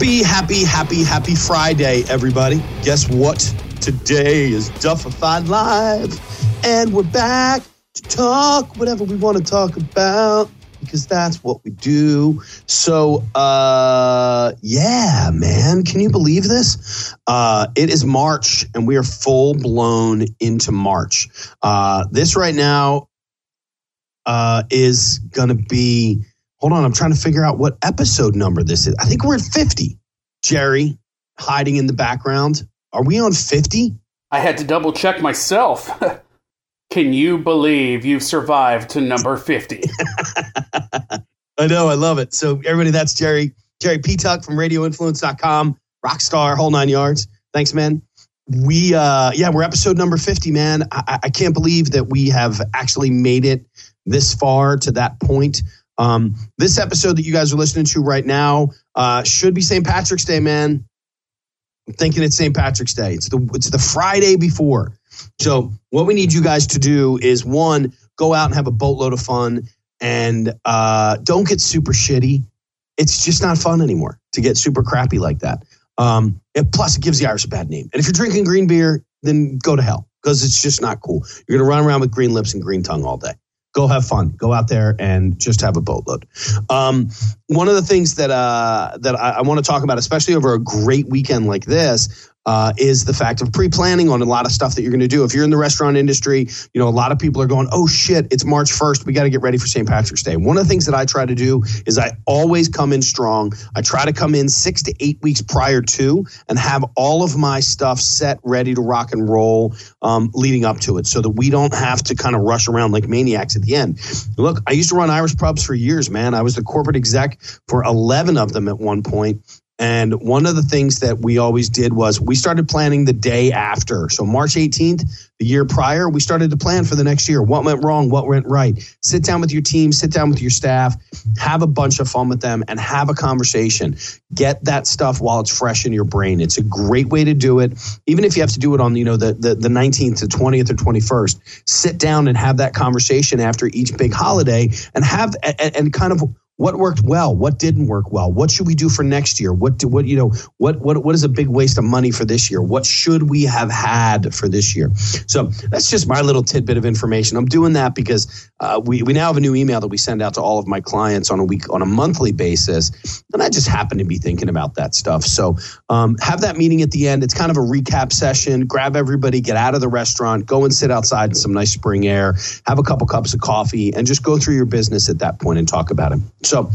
Happy, happy, happy, happy Friday, everybody. Guess what? Today is Duffified Live, and we're back to talk whatever we want to talk about because that's what we do. So, uh, yeah, man, can you believe this? Uh, it is March, and we are full blown into March. Uh, this right now uh, is going to be. Hold on, I'm trying to figure out what episode number this is. I think we're at 50. Jerry, hiding in the background. Are we on 50? I had to double check myself. Can you believe you've survived to number 50? I know, I love it. So, everybody, that's Jerry. Jerry P. Tuck from radioinfluence.com, rockstar, whole nine yards. Thanks, man. We, uh, yeah, we're episode number 50, man. I, I can't believe that we have actually made it this far to that point. Um, this episode that you guys are listening to right now uh, should be St. Patrick's Day, man. I'm thinking it's St. Patrick's Day. It's the it's the Friday before. So what we need you guys to do is one, go out and have a boatload of fun, and uh, don't get super shitty. It's just not fun anymore to get super crappy like that. Um, and plus, it gives the Irish a bad name. And if you're drinking green beer, then go to hell because it's just not cool. You're gonna run around with green lips and green tongue all day go have fun. Go out there and just have a boatload. Um, one of the things that uh, that i, I want to talk about especially over a great weekend like this uh, is the fact of pre-planning on a lot of stuff that you're going to do. If you're in the restaurant industry, you know a lot of people are going, "Oh shit, it's March 1st. We got to get ready for St. Patrick's Day." One of the things that I try to do is I always come in strong. I try to come in six to eight weeks prior to and have all of my stuff set, ready to rock and roll, um, leading up to it, so that we don't have to kind of rush around like maniacs at the end. Look, I used to run Irish pubs for years, man. I was the corporate exec for 11 of them at one point and one of the things that we always did was we started planning the day after. So March 18th, the year prior, we started to plan for the next year. What went wrong? What went right? Sit down with your team, sit down with your staff, have a bunch of fun with them and have a conversation. Get that stuff while it's fresh in your brain. It's a great way to do it. Even if you have to do it on, you know, the, the, the 19th, the 20th or 21st, sit down and have that conversation after each big holiday and have, and, and kind of what worked well? What didn't work well? What should we do for next year? What do what you know what what what is a big waste of money for this year? What should we have had for this year? So that's just my little tidbit of information. I'm doing that because uh, we, we now have a new email that we send out to all of my clients on a week on a monthly basis and i just happen to be thinking about that stuff. So um, have that meeting at the end. It's kind of a recap session. Grab everybody get out of the restaurant go and sit outside in some nice spring air have a couple cups of coffee and just go through your business at that point and talk about it. So,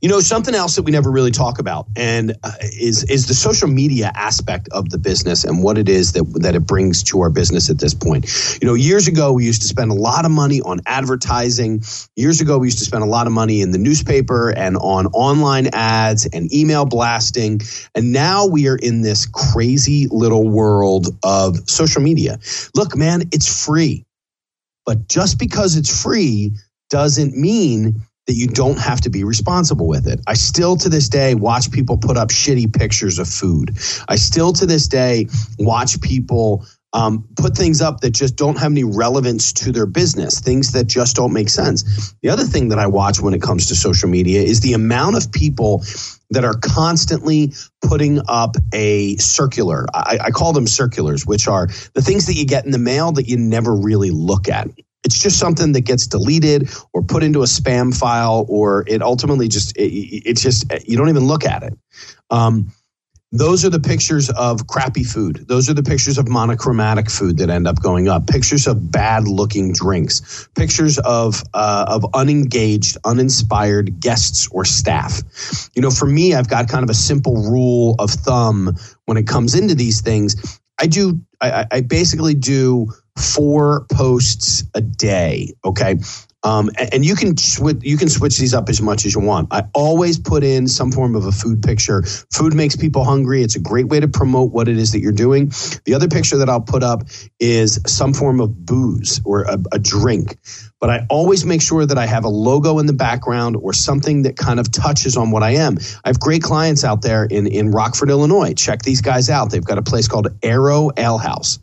you know, something else that we never really talk about and uh, is is the social media aspect of the business and what it is that that it brings to our business at this point. You know, years ago we used to spend a lot of money on advertising. Years ago we used to spend a lot of money in the newspaper and on online ads and email blasting. And now we are in this crazy little world of social media. Look, man, it's free. But just because it's free doesn't mean that you don't have to be responsible with it. I still to this day watch people put up shitty pictures of food. I still to this day watch people um, put things up that just don't have any relevance to their business, things that just don't make sense. The other thing that I watch when it comes to social media is the amount of people that are constantly putting up a circular. I, I call them circulars, which are the things that you get in the mail that you never really look at it's just something that gets deleted or put into a spam file or it ultimately just it, it's just you don't even look at it. Um, those are the pictures of crappy food. Those are the pictures of monochromatic food that end up going up. Pictures of bad looking drinks. Pictures of uh, of unengaged uninspired guests or staff. You know for me i've got kind of a simple rule of thumb when it comes into these things. I do i, I basically do four posts a day. Okay. Um, and, you can switch you can switch these up as much as you want. I always put in some form of a food picture. Food makes people hungry. It's a great way to promote what it is that you're doing. The other picture that I'll put up is some form of booze or a, a drink. But I always make sure that I have a logo in the background or something that kind of touches on what I am. I have great clients out there in, in Rockford, Illinois. Check these guys out. They've got a place called Aero Ale House.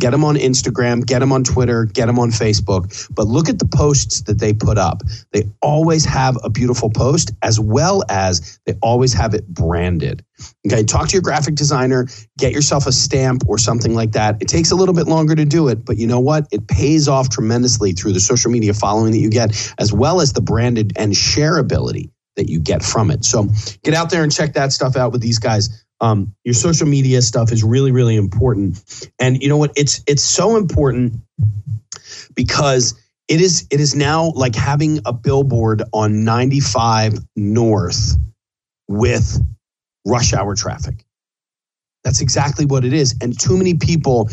Get them on Instagram, get them on Twitter, get them on Facebook. But look at the posts that they put up. They always have a beautiful post as well as they always have it branded. Okay, talk to your graphic designer, get yourself a stamp or something like that. It takes a little bit longer to do it, but you know what? It pays off tremendously through the social media following that you get, as well as the branded and shareability that you get from it. So get out there and check that stuff out with these guys um, your social media stuff is really really important. And you know what? It's it's so important because it is it is now like having a billboard on 95 north with rush hour traffic. That's exactly what it is. And too many people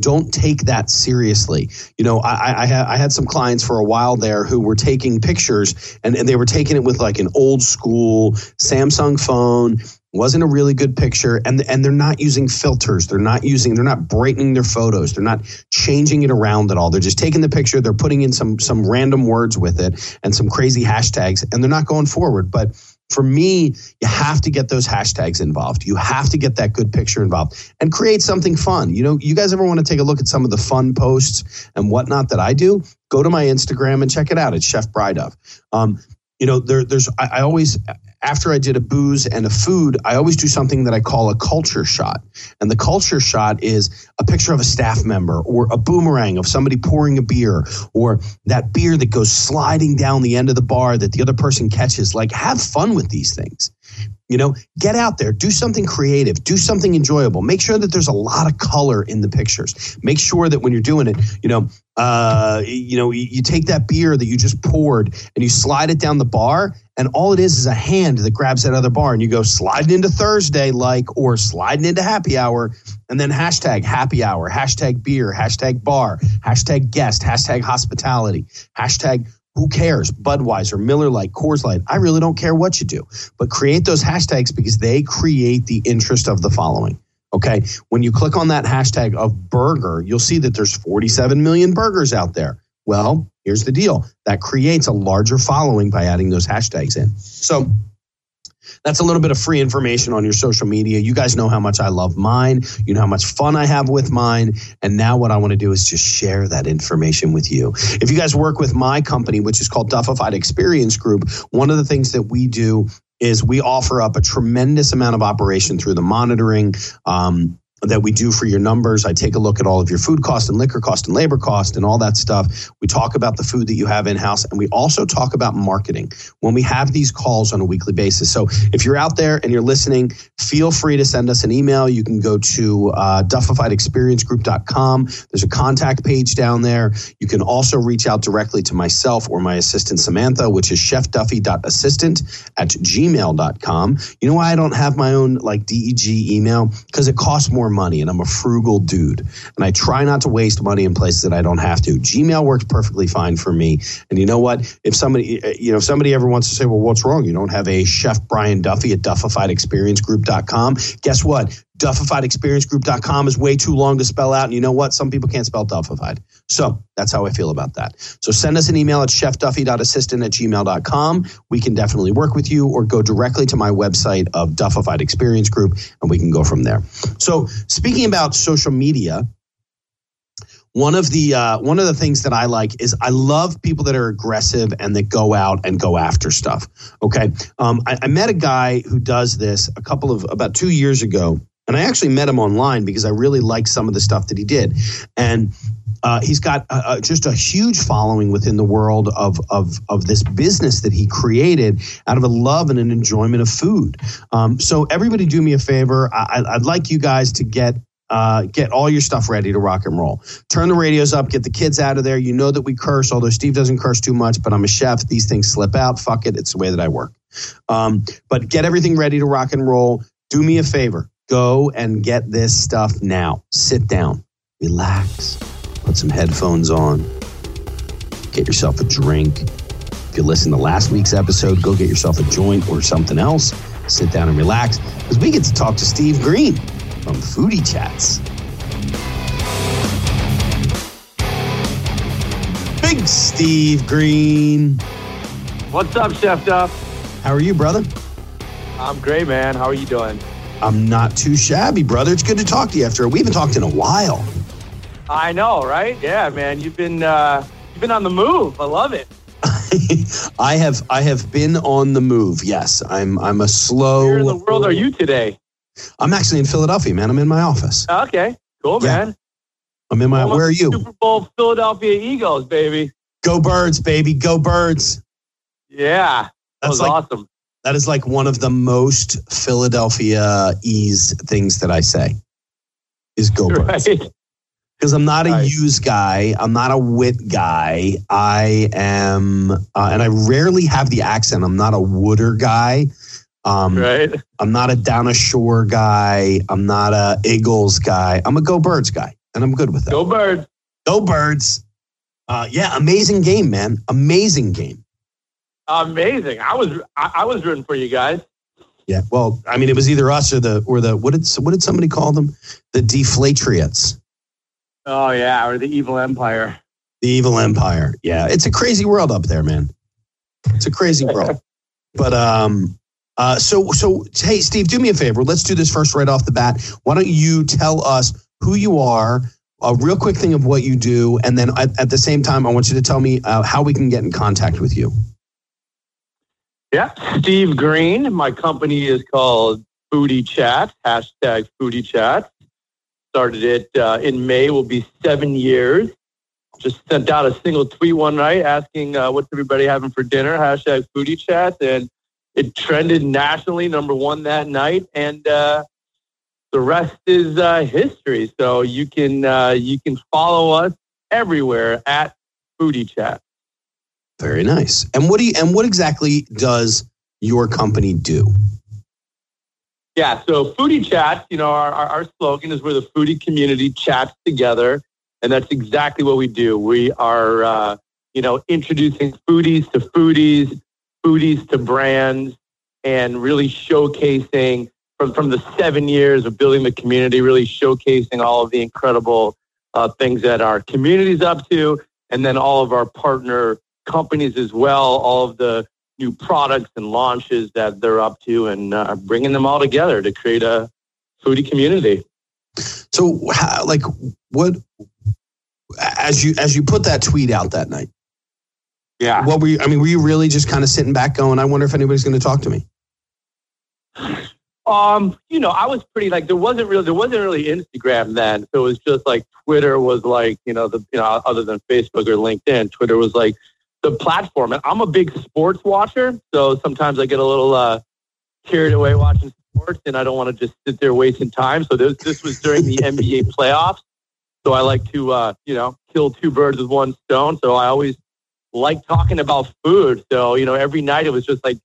don't take that seriously. You know, I, I, had, I had some clients for a while there who were taking pictures and, and they were taking it with like an old school Samsung phone wasn't a really good picture and and they're not using filters. They're not using they're not brightening their photos. They're not changing it around at all. They're just taking the picture they're putting in some some random words with it and some crazy hashtags and they're not going forward. But for me you have to get those hashtags involved. You have to get that good picture involved and create something fun. You know you guys ever want to take a look at some of the fun posts and whatnot that i do? Go to my instagram and check it out. It's chef Bryduff. um, you know there, there's I, I always after I did a booze and a food, I always do something that I call a culture shot. And the culture shot is a picture of a staff member or a boomerang of somebody pouring a beer or that beer that goes sliding down the end of the bar that the other person catches. Like, have fun with these things. You know, get out there, do something creative, do something enjoyable. Make sure that there's a lot of color in the pictures. Make sure that when you're doing it, you know, uh, you know, you, you take that beer that you just poured and you slide it down the bar, and all it is is a hand that grabs that other bar, and you go sliding into Thursday, like, or sliding into happy hour, and then hashtag happy hour, hashtag beer, hashtag bar, hashtag guest, hashtag hospitality, hashtag who cares? Budweiser, Miller Lite, Coors Light. I really don't care what you do, but create those hashtags because they create the interest of the following. Okay. When you click on that hashtag of burger, you'll see that there's 47 million burgers out there. Well, here's the deal that creates a larger following by adding those hashtags in. So, that's a little bit of free information on your social media. You guys know how much I love mine. You know how much fun I have with mine. And now what I want to do is just share that information with you. If you guys work with my company, which is called Duffified Experience Group, one of the things that we do is we offer up a tremendous amount of operation through the monitoring. Um, that we do for your numbers. I take a look at all of your food cost and liquor cost and labor cost and all that stuff. We talk about the food that you have in house and we also talk about marketing when we have these calls on a weekly basis. So if you're out there and you're listening, feel free to send us an email. You can go to uh, duffifiedexperiencegroup.com. There's a contact page down there. You can also reach out directly to myself or my assistant Samantha, which is chefduffy.assistant at gmail.com. You know why I don't have my own like DEG email? Because it costs more money and I'm a frugal dude. And I try not to waste money in places that I don't have to. Gmail works perfectly fine for me. And you know what? If somebody, eh, you know, if somebody ever wants to say, well, what's wrong? You don't have a Chef Brian Duffy at duffifiedexperiencegroup.com. Guess what? duffifiedexperiencegroup.com is way too long to spell out. And you know what? Some people can't spell duffified. So that's how I feel about that. So send us an email at chefduffy.assistant at gmail.com. We can definitely work with you or go directly to my website of Duffified Experience Group and we can go from there. So speaking about social media, one of the uh, one of the things that I like is I love people that are aggressive and that go out and go after stuff. Okay, um, I, I met a guy who does this a couple of about two years ago, and I actually met him online because I really liked some of the stuff that he did. And uh, he's got just a huge following within the world of, of, of this business that he created out of a love and an enjoyment of food. Um, so, everybody, do me a favor. I, I'd like you guys to get uh, get all your stuff ready to rock and roll. Turn the radios up, get the kids out of there. You know that we curse, although Steve doesn't curse too much, but I'm a chef. These things slip out. Fuck it. It's the way that I work. Um, but get everything ready to rock and roll. Do me a favor Go and get this stuff now. Sit down, relax, put some headphones on, get yourself a drink. If you listen to last week's episode, go get yourself a joint or something else. Sit down and relax because we get to talk to Steve Green from Foodie Chats. Big Steve Green. What's up, Chef Duff? How are you, brother? I'm great, man. How are you doing? I'm not too shabby, brother. It's good to talk to you after we haven't talked in a while. I know, right? Yeah, man. You've been uh, you've been on the move. I love it. I have I have been on the move. Yes, I'm I'm a slow. Where in the world are you today? I'm actually in Philadelphia, man. I'm in my office. Okay, cool, Yeah. man. I'm in my. Almost Where are you? Super Bowl Philadelphia Eagles, baby. Go birds, baby. Go birds. Yeah, that That's was like awesome. that is like one of the most Philadelphia ease things that I say. Is go birds. Right? Because I'm not a Right. use guy. I'm not a wit guy. I am, uh, and I rarely have the accent. I'm not a wooder guy. Um, Right? I'm not a down a shore guy. I'm not a Eagles guy. I'm a go birds guy, and I'm good with that. Go birds. Go birds. Uh, yeah, amazing game, man. Amazing game. Amazing. I was I, I was rooting for you guys. Yeah. Well, I mean, it was either us or the or the what did what did somebody call them? The deflatriots. Oh yeah, or the evil empire. The evil empire. Yeah, it's a crazy world up there, man. It's a crazy world. But um, uh, so so hey, Steve, do me a favor. Let's do this first right off the bat. Why don't you tell us who you are, a real quick thing of what you do, and then at, at the same time, I want you to tell me uh, how we can get in contact with you. Yeah, Steve Green. My company is called Foodie Chat. Hashtag Foodie Chat. Started it uh, in May. Will be seven years. Just sent out a single tweet one night asking uh, what's everybody having for dinner. Hashtag Foodie Chat, and it trended nationally, number one that night, and uh, the rest is uh, history. So you can uh, you can follow us everywhere at Foodie Chat. Very nice. And what do you and what exactly does your company do? Yeah, so foodie chats, you know, our, our, our slogan is where the foodie community chats together. And that's exactly what we do. We are, uh, you know, introducing foodies to foodies, foodies to brands, and really showcasing from, from the seven years of building the community, really showcasing all of the incredible uh, things that our community's up to, and then all of our partner companies as well, all of the new products and launches that they're up to and uh, bringing them all together to create a foodie community. So, how, like, what as you as you put that tweet out that night? Yeah. What were you? I mean, were you really just kind of sitting back, going, "I wonder if anybody's going to talk to me"? Um, you know, I was pretty like there wasn't really there wasn't really Instagram then. So it was just like Twitter was like, you know, the you know, other than Facebook or LinkedIn, Twitter was like the platform. And I'm a big sports watcher, so sometimes I get a little uh carried away watching sports and I don't want to just sit there wasting time. So this this was during the NBA playoffs. So I like to uh, you know, kill two birds with one stone. So I always like talking about food. So, you know, every night it was just like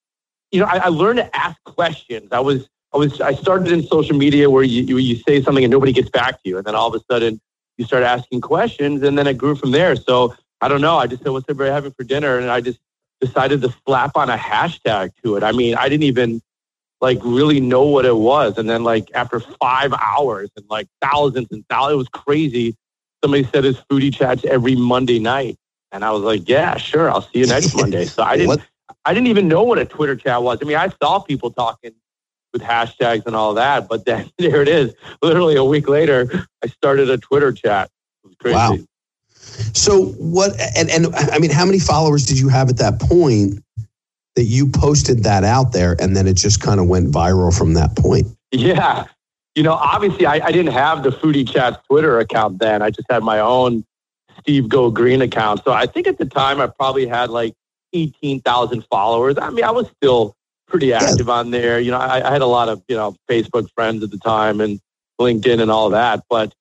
you know, I, I learned to ask questions. I was I was I started in social media where you, you you say something and nobody gets back to you, and then all of a sudden you start asking questions, and then it grew from there. So I don't know. I just said, "What's everybody having for dinner?" And I just decided to slap on a hashtag to it. I mean, I didn't even like really know what it was, and then like after five hours and like thousands and thousands, it was crazy. Somebody said it's foodie chats every Monday night, and I was like, "Yeah, sure, I'll see you next Monday." So I didn't. I didn't even know what a Twitter chat was. I mean, I saw people talking with hashtags and all that, but then there it is. Literally a week later, I started a Twitter chat. It was crazy. Wow. So what? And and I mean, how many followers did you have at that point that you posted that out there, and then it just kind of went viral from that point? Yeah. You know, obviously, I, I didn't have the Foodie Chat Twitter account then. I just had my own Steve Go Green account. So I think at the time I probably had like 18,000 followers. I mean, I was still pretty active on there. You know, I, I had a lot of, you know, Facebook friends at the time and LinkedIn and all that. But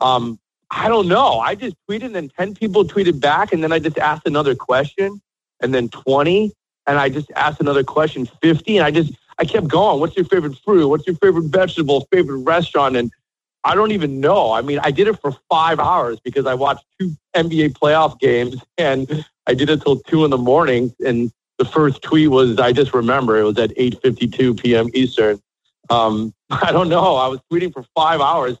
um, I don't know. I just tweeted and then 10 people tweeted back. And then I just asked another question and then 20. And I just asked another question, 50. And I just, I kept going. What's your favorite fruit? What's your favorite vegetable? Favorite restaurant? And I don't even know. I mean, I did it for five hours because I watched two NBA playoff games and I did it till two in the morning, and the first tweet was I just remember it was at 8:52 p.m. Eastern. Um, I don't know. I was tweeting for five hours,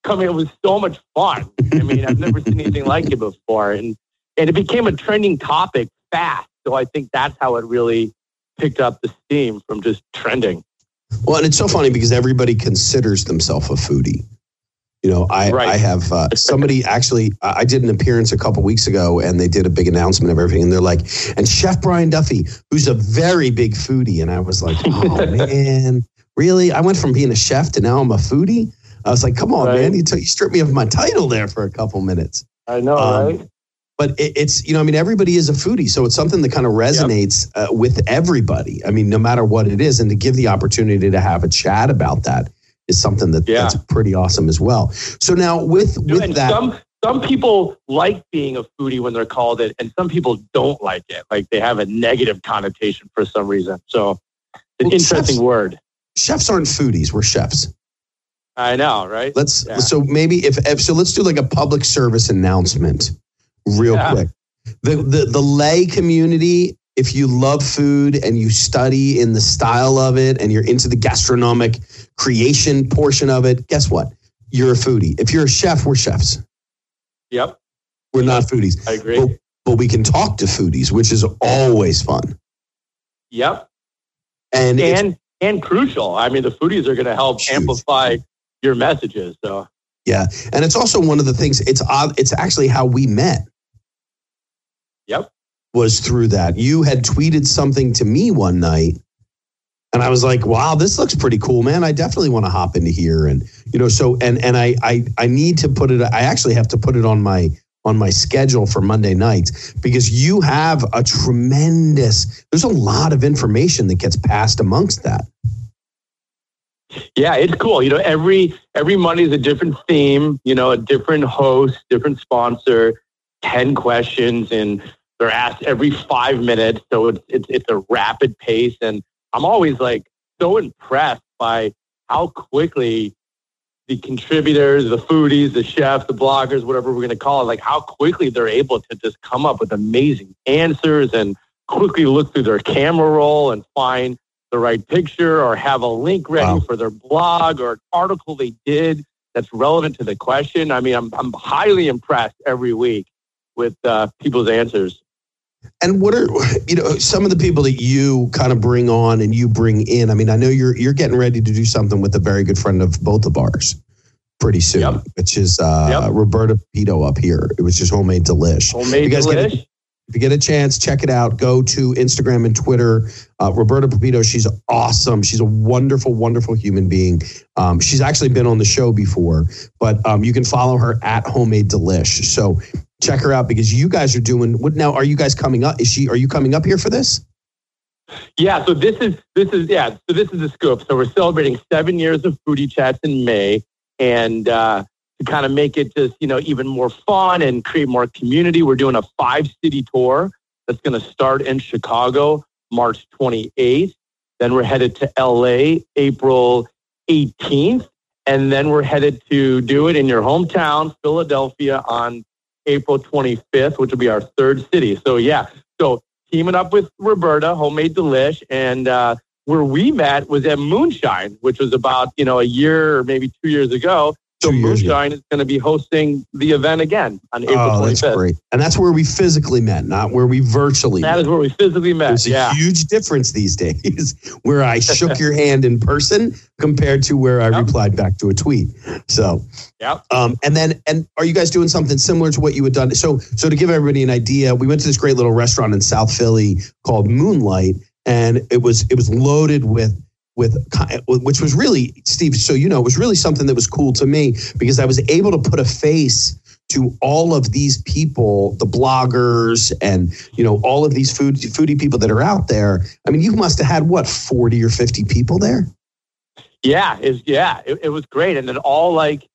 just coming. It was so much fun. I mean, I've never seen anything like it before, and and it became a trending topic fast. So I think that's how it really picked up the steam from just trending. Well, and it's so funny because everybody considers themselves a foodie. You know, I, Right. I have uh, somebody actually, I I did an appearance a couple weeks ago and they did a big announcement of everything. And they're like, and Chef Brian Duffy, who's a very big foodie. And I was like, oh man, really? I went from being a chef to now I'm a foodie. I was like, come on, Right. man. You, took you stripped me of my title there for a couple minutes. I know, Um, right? But it, it's, you know, I mean, everybody is a foodie. So it's something that kind of resonates uh, with everybody. I mean, no matter what it is. And to give the opportunity to have a chat about that is something that, Yeah. that's pretty awesome as well. So now with, with and that, some some people like being a foodie when they're called it, and some people don't like it. Like they have a negative connotation for some reason. So it's an Well, interesting chefs- word. chefs aren't foodies. We're chefs. I know, right? Let's, Yeah. so maybe if, if, so let's do like a public service announcement real Yeah. quick. The, the, the lay community, if you love food and you study in the style of it and you're into the gastronomic creation portion of it, guess what? You're a foodie. If you're a chef, we're chefs. Yep, We're not foodies, I agree. Well- but we can talk to foodies, which is always fun. Yep, And, and and crucial. I mean, the foodies are going to help Huge. amplify your messages. So yeah, and it's also one of the things. It's odd. It's actually how we met. Yep. Was through that. You had tweeted something to me one night, and I was like, "Wow, this looks pretty cool, man. I definitely want to hop into here." And you know, so and and I I I need to put it. I actually have to put it on my on my schedule for Monday nights because you have a tremendous. There's a lot of information that gets passed amongst that. Yeah, it's cool. You know, every every Monday is a different theme. You know, a different host, different sponsor, ten questions, and they're asked every five minutes. So it's it's, it's a rapid pace, and I'm always like so impressed by how quickly the contributors, the foodies, the chefs, the bloggers, whatever we're going to call it, like how quickly they're able to just come up with amazing answers and quickly look through their camera roll and find the right picture or have a link ready Wow. for their blog or an article they did that's relevant to the question. I mean, I'm, I'm highly impressed every week with uh, people's answers. And what are you know some of the people that you kind of bring on and you bring in? I mean, I know you're you're getting ready to do something with a very good friend of both of ours pretty soon, Yep. which is uh, Yep. Roberta Pito up here. It was just homemade delish. Homemade You guys get delish. If you get a chance, check it out. Go to Instagram and Twitter. Uh, Roberta Pipito, she's awesome. She's a wonderful, wonderful human being. Um, she's actually been on the show before, but um, you can follow her at Homemade Delish. So check her out because you guys are doing what now? Are you guys coming up? Is she? Are you coming up here for this? Yeah, so this is this is yeah, so this is the scoop. So we're celebrating seven years of foodie chats in May, and uh, to kind of make it just you know even more fun and create more community, we're doing a five city tour that's going to start in Chicago March 28th. Then we're headed to LA April 18th, and then we're headed to do it in your hometown Philadelphia on April 25th, which will be our third city. So yeah, so teaming up with Roberta, Homemade Delish, and uh, where we met was at Moonshine, which was about you know a year or maybe two years ago. So. Moonshine is going to be hosting the event again on April oh, that's 25th. great. And that's where we physically met, not where we virtually That met. is where we physically met. There's a huge difference these days where I shook your hand in person compared to where I Yep. replied back to a tweet. So, yeah. um, and then, and are you guys doing something similar to what you had done? So, so to give everybody an idea, we went to this great little restaurant in South Philly called Moonlight, and it was it was loaded with with which was really Steve. So you know, it was really something that was cool to me because I was able to put a face to all of these people, the bloggers and, you know, all of these food, foodie people that are out there. I mean, you must have had what, 40 or 50 people there? yeah, it, yeah. It, it was great, and then all like,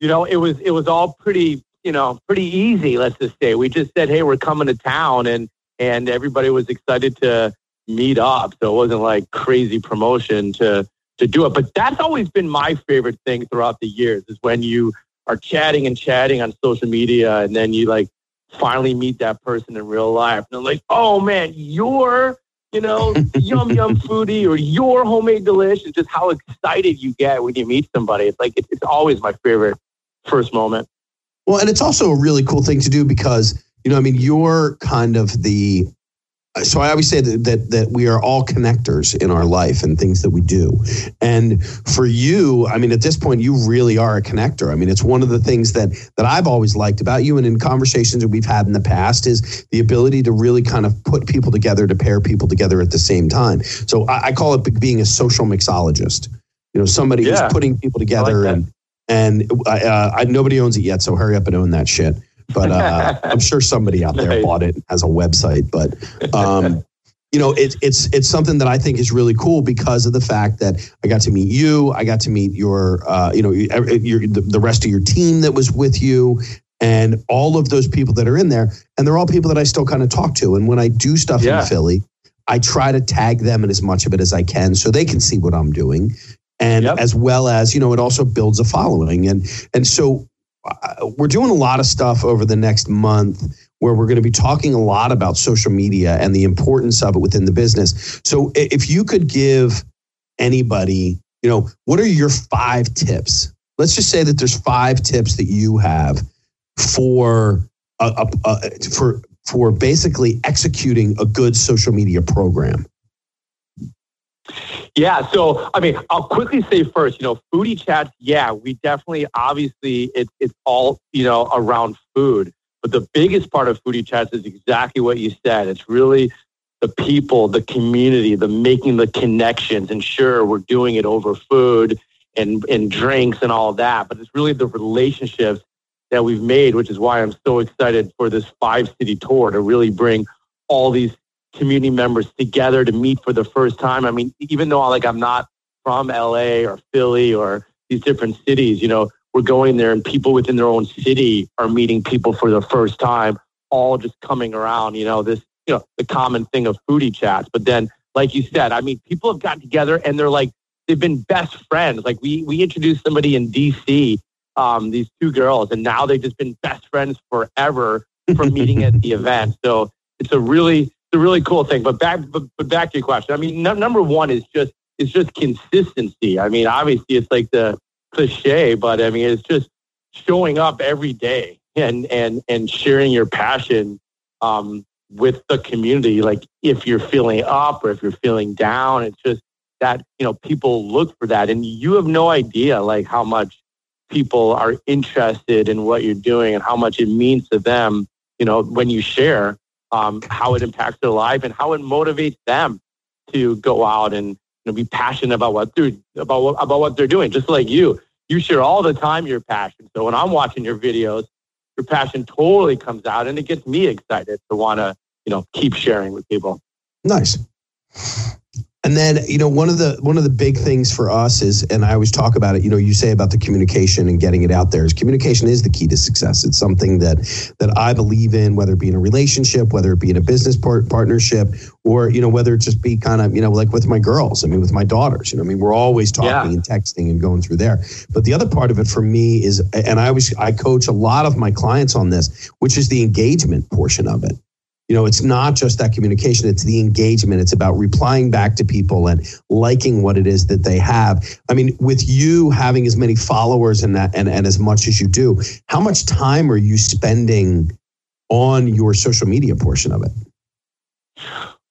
you know, it was it was all pretty you know pretty easy. Let's just say we just said, hey, we're coming to town, and and everybody was excited to meet up. So it wasn't like crazy promotion to to do it. But that's always been my favorite thing throughout the years is when you are chatting and chatting on social media, and then you like finally meet that person in real life. And like, oh man, you're, you know, yum yum foodie or your homemade delish. It's just how excited you get when you meet somebody. It's like, it's always my favorite first moment. Well, and it's also a really cool thing to do because, you know, I mean, you're kind of the so I always say that, that that we are all connectors in our life and things that we do. And for you, I mean, at this point, you really are a connector. I mean, it's one of the things that that I've always liked about you, and in conversations that we've had in the past, is the ability to really kind of put people together, to pair people together at the same time. So I, I call it being a social mixologist. You know, somebody yeah. who's putting people together, like and and uh, I, nobody owns it yet, so hurry up and own that shit but uh, I'm sure somebody out there bought it as a website. But um, you know, it's it's it's something that I think is really cool because of the fact that I got to meet you, I got to meet your, uh, you know, your, the, the rest of your team that was with you, and all of those people that are in there, and they're all people that I still kind of talk to. And when I do stuff yeah. in Philly, I try to tag them in as much of it as I can so they can see what I'm doing. And yep. as well as, you know, it also builds a following. And and so Uh, we're doing a lot of stuff over the next month where we're going to be talking a lot about social media and the importance of it within the business. So if you could give anybody, you know, what are your five tips? Let's just say that there's five tips that you have for a, a, a, for for basically executing a good social media program. Yeah. So, I mean, I'll quickly say first, you know, foodie chats. Yeah, we definitely, obviously, it's it's all you know around food. But the biggest part of foodie chats is exactly what you said. It's really the people, the community, the making the connections. And sure, we're doing it over food and and drinks and all that. But it's really the relationships that we've made, which is why I'm so excited for this five city tour to really bring all these community members together to meet for the first time. I mean, even though like I'm not from LA or Philly or these different cities, you know, we're going there and people within their own city are meeting people for the first time, all just coming around, you know, this, you know, the common thing of foodie chats. But then, like you said, I mean, people have gotten together and they're like, they've been best friends. Like we, we introduced somebody in DC, um, these two girls, and now they've just been best friends forever from meeting at the event. So it's a really, a really cool thing. But back, but, but back to your question. I mean, no, number one is just it's just consistency. I mean, obviously, it's like the cliche, but I mean, it's just showing up every day and and and sharing your passion um, with the community. Like if you're feeling up or if you're feeling down, it's just that you know people look for that, and you have no idea like how much people are interested in what you're doing and how much it means to them. You know, when you share um, how it impacts their life and how it motivates them to go out and you know, be passionate about what they're about what, about what they're doing. Just like you, you share all the time your passion. So when I'm watching your videos, your passion totally comes out, and it gets me excited to want to you know keep sharing with people. Nice. And then, you know, one of the one of the big things for us is, and I always talk about it. You know, you say about the communication and getting it out there. Is communication is the key to success. It's something that that I believe in, whether it be in a relationship, whether it be in a business part, partnership, or you know, whether it just be kind of you know, like with my girls. I mean, with my daughters. You know, I mean, we're always talking yeah. and texting and going through there. But the other part of it for me is, and I always I coach a lot of my clients on this, which is the engagement portion of it you know it's not just that communication it's the engagement. It's about replying back to people and liking what it is that they have. I mean with you having as many followers and that and, and as much as you do how much time are you spending on your social media portion of it?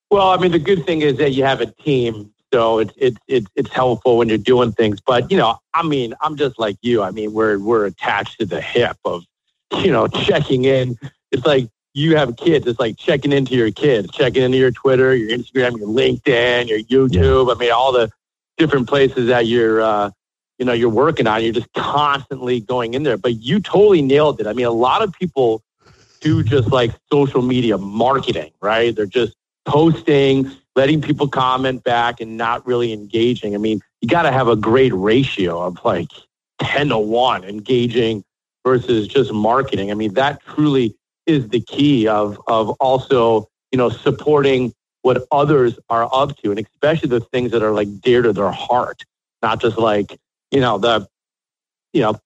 Well i mean the good thing is that you have a team so it's it's it's it's helpful when you're doing things. But you know i mean i'm just like you. I mean we're we're attached to the hip of you know checking in. It's like you have kids, it's like checking into your kids, checking into your Twitter, your Instagram, your LinkedIn, your YouTube. Yeah. I mean, all the different places that you're, uh, you know, you're working on. You're just constantly going in there. But you totally nailed it. I mean, a lot of people do just like social media marketing, right? They're just posting, letting people comment back, and not really engaging. I mean, you got to have a great ratio of like ten to one engaging versus just marketing. I mean, that truly is the key of of also you know supporting what others are up to, and especially the things that are like dear to their heart, not just like you know the you know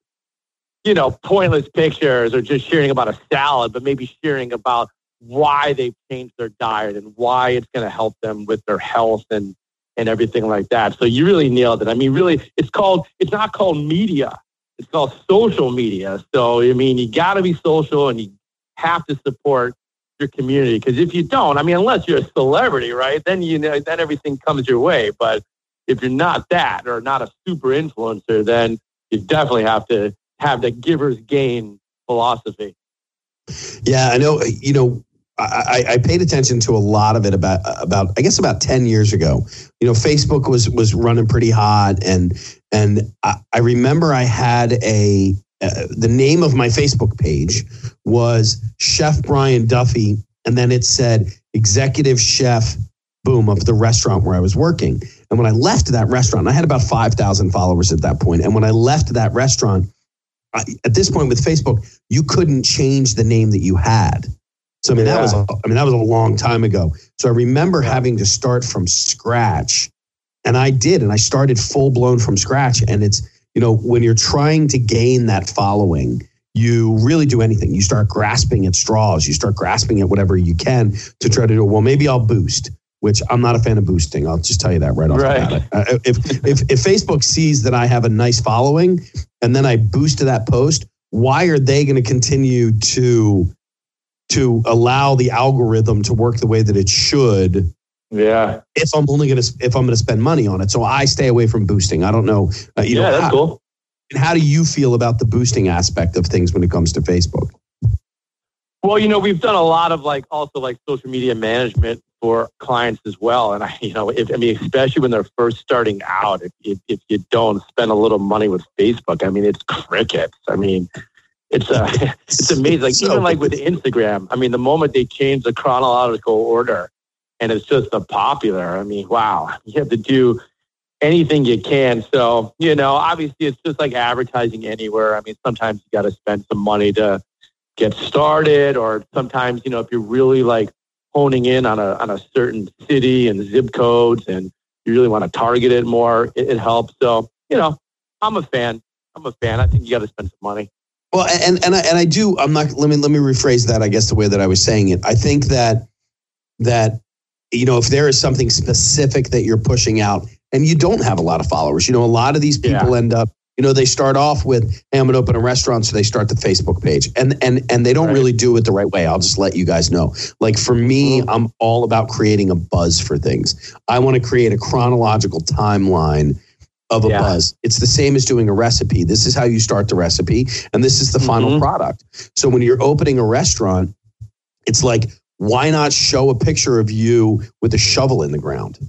you know, pointless pictures or just sharing about a salad, but maybe sharing about why they've changed their diet and why it's going to help them with their health and and everything like that. So you really nailed it. I mean, really, it's called it's not called media. It's called social media. So I mean, you got to be social and you have to support your community because if you don't, I mean, unless you're a celebrity, right? Then you know, then everything comes your way. But if you're not that or not a super influencer, then you definitely have to have the giver's gain philosophy. Yeah, I know. You know, I, I, paid attention to a lot of it about about I guess about ten years ago. You know, Facebook was was running pretty hot, and and I, I remember I had a uh, the name of my Facebook page was Chef Brian Duffy, and then it said executive chef, boom, of the restaurant where I was working. And when I left that restaurant, I had about five thousand followers at that point. And when I left that restaurant, I, at this point with Facebook, you couldn't change the name that you had. So I mean, yeah. that was I mean that was a long time ago. So I remember having to start from scratch, and I did, and I started full blown from scratch. And it's you know when you're trying to gain that following, you really do anything. You start grasping at straws. You start grasping at whatever you can to try to do. Well, maybe I'll boost. Which I'm not a fan of boosting. I'll just tell you that right off right. the bat. Uh, if, if if Facebook sees that I have a nice following, and then I boost to that post, why are they going to continue to to allow the algorithm to work the way that it should. Yeah. If I'm only going to if I'm going to spend money on it, so I stay away from boosting. I don't know. Uh, you yeah, know, that's how, cool. And how do you feel about the boosting aspect of things when it comes to Facebook? Well, you know, we've done a lot of like also like social media management for clients as well. And I, you know, if I mean, especially when they're first starting out, if, if, if you don't spend a little money with Facebook, I mean, it's crickets. I mean, it's uh, it's amazing. Like so, even like with Instagram, I mean, the moment they change the chronological order, and it's just a popular. I mean, wow, you have to do anything you can. So you know, obviously, it's just like advertising anywhere. I mean, sometimes you got to spend some money to get started, or sometimes you know, if you're really like honing in on a on a certain city and zip codes, and you really want to target it more, it, it helps. So you know, I'm a fan. I'm a fan. I think you got to spend some money. Well, and and I, and I do. I'm not. Let me let me rephrase that. I guess the way that I was saying it. I think that that you know if there is something specific that you're pushing out, and you don't have a lot of followers. You know, a lot of these people yeah. end up. You know, they start off with, "Hey, I'm going to open a restaurant," so they start the Facebook page, and and and they don't right. really do it the right way. I'll just let you guys know. Like for me, mm-hmm. I'm all about creating a buzz for things. I want to create a chronological timeline of a yeah. buzz. It's the same as doing a recipe. This is how you start the recipe, and this is the mm-hmm. final product. So when you're opening a restaurant, it's like, why not show a picture of you with a shovel in the ground?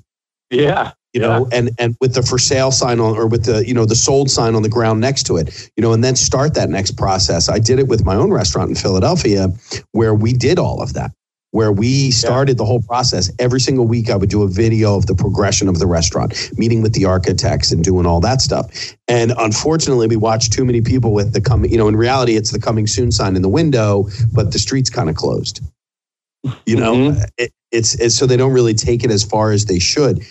Yeah. You know, yeah. and and with the for sale sign on or with the, you know, the sold sign on the ground next to it, you know, and then start that next process. I did it with my own restaurant in Philadelphia where we did all of that where we started yeah. the whole process. Every single week, I would do a video of the progression of the restaurant, meeting with the architects and doing all that stuff. And unfortunately, we watched too many people with the coming, you know, in reality, it's the coming soon sign in the window, but the street's kind of closed. You know, mm-hmm. it, it's, it's so they don't really take it as far as they should.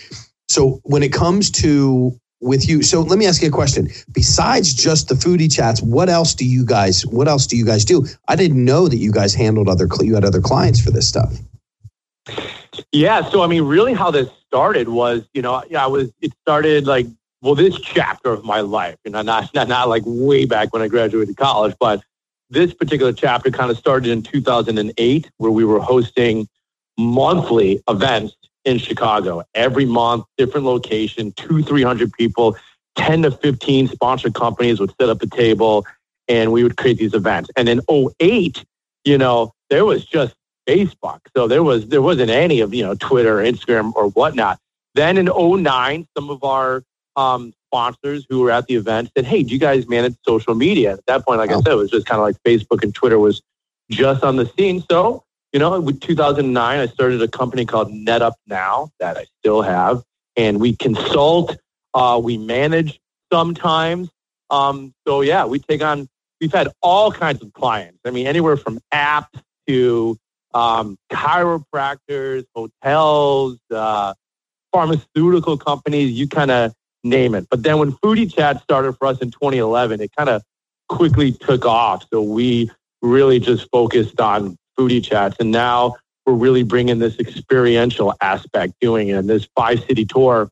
So when it comes to with you. So let me ask you a question. Besides just the foodie chats, what else do you guys what else do you guys do? I didn't know that you guys handled other you had other clients for this stuff. Yeah, so I mean really how this started was, you know, I was it started like well this chapter of my life, you know, not not not like way back when I graduated college, but this particular chapter kind of started in 2008 where we were hosting monthly events in Chicago every month, different location, two, 300 people, 10 to 15 sponsored companies would set up a table and we would create these events. And in 08, you know, there was just Facebook. So there was, there wasn't any of, you know, Twitter, Instagram or whatnot. Then in 09, some of our um, sponsors who were at the event said, Hey, do you guys manage social media? At that point, like oh. I said, it was just kind of like Facebook and Twitter was just on the scene. So you know, with 2009, I started a company called NetUp Now that I still have, and we consult, uh, we manage sometimes. Um, so yeah, we take on. We've had all kinds of clients. I mean, anywhere from apps to um, chiropractors, hotels, uh, pharmaceutical companies. You kind of name it. But then when Foodie Chat started for us in 2011, it kind of quickly took off. So we really just focused on foodie chats. And now we're really bringing this experiential aspect doing it. And this five city tour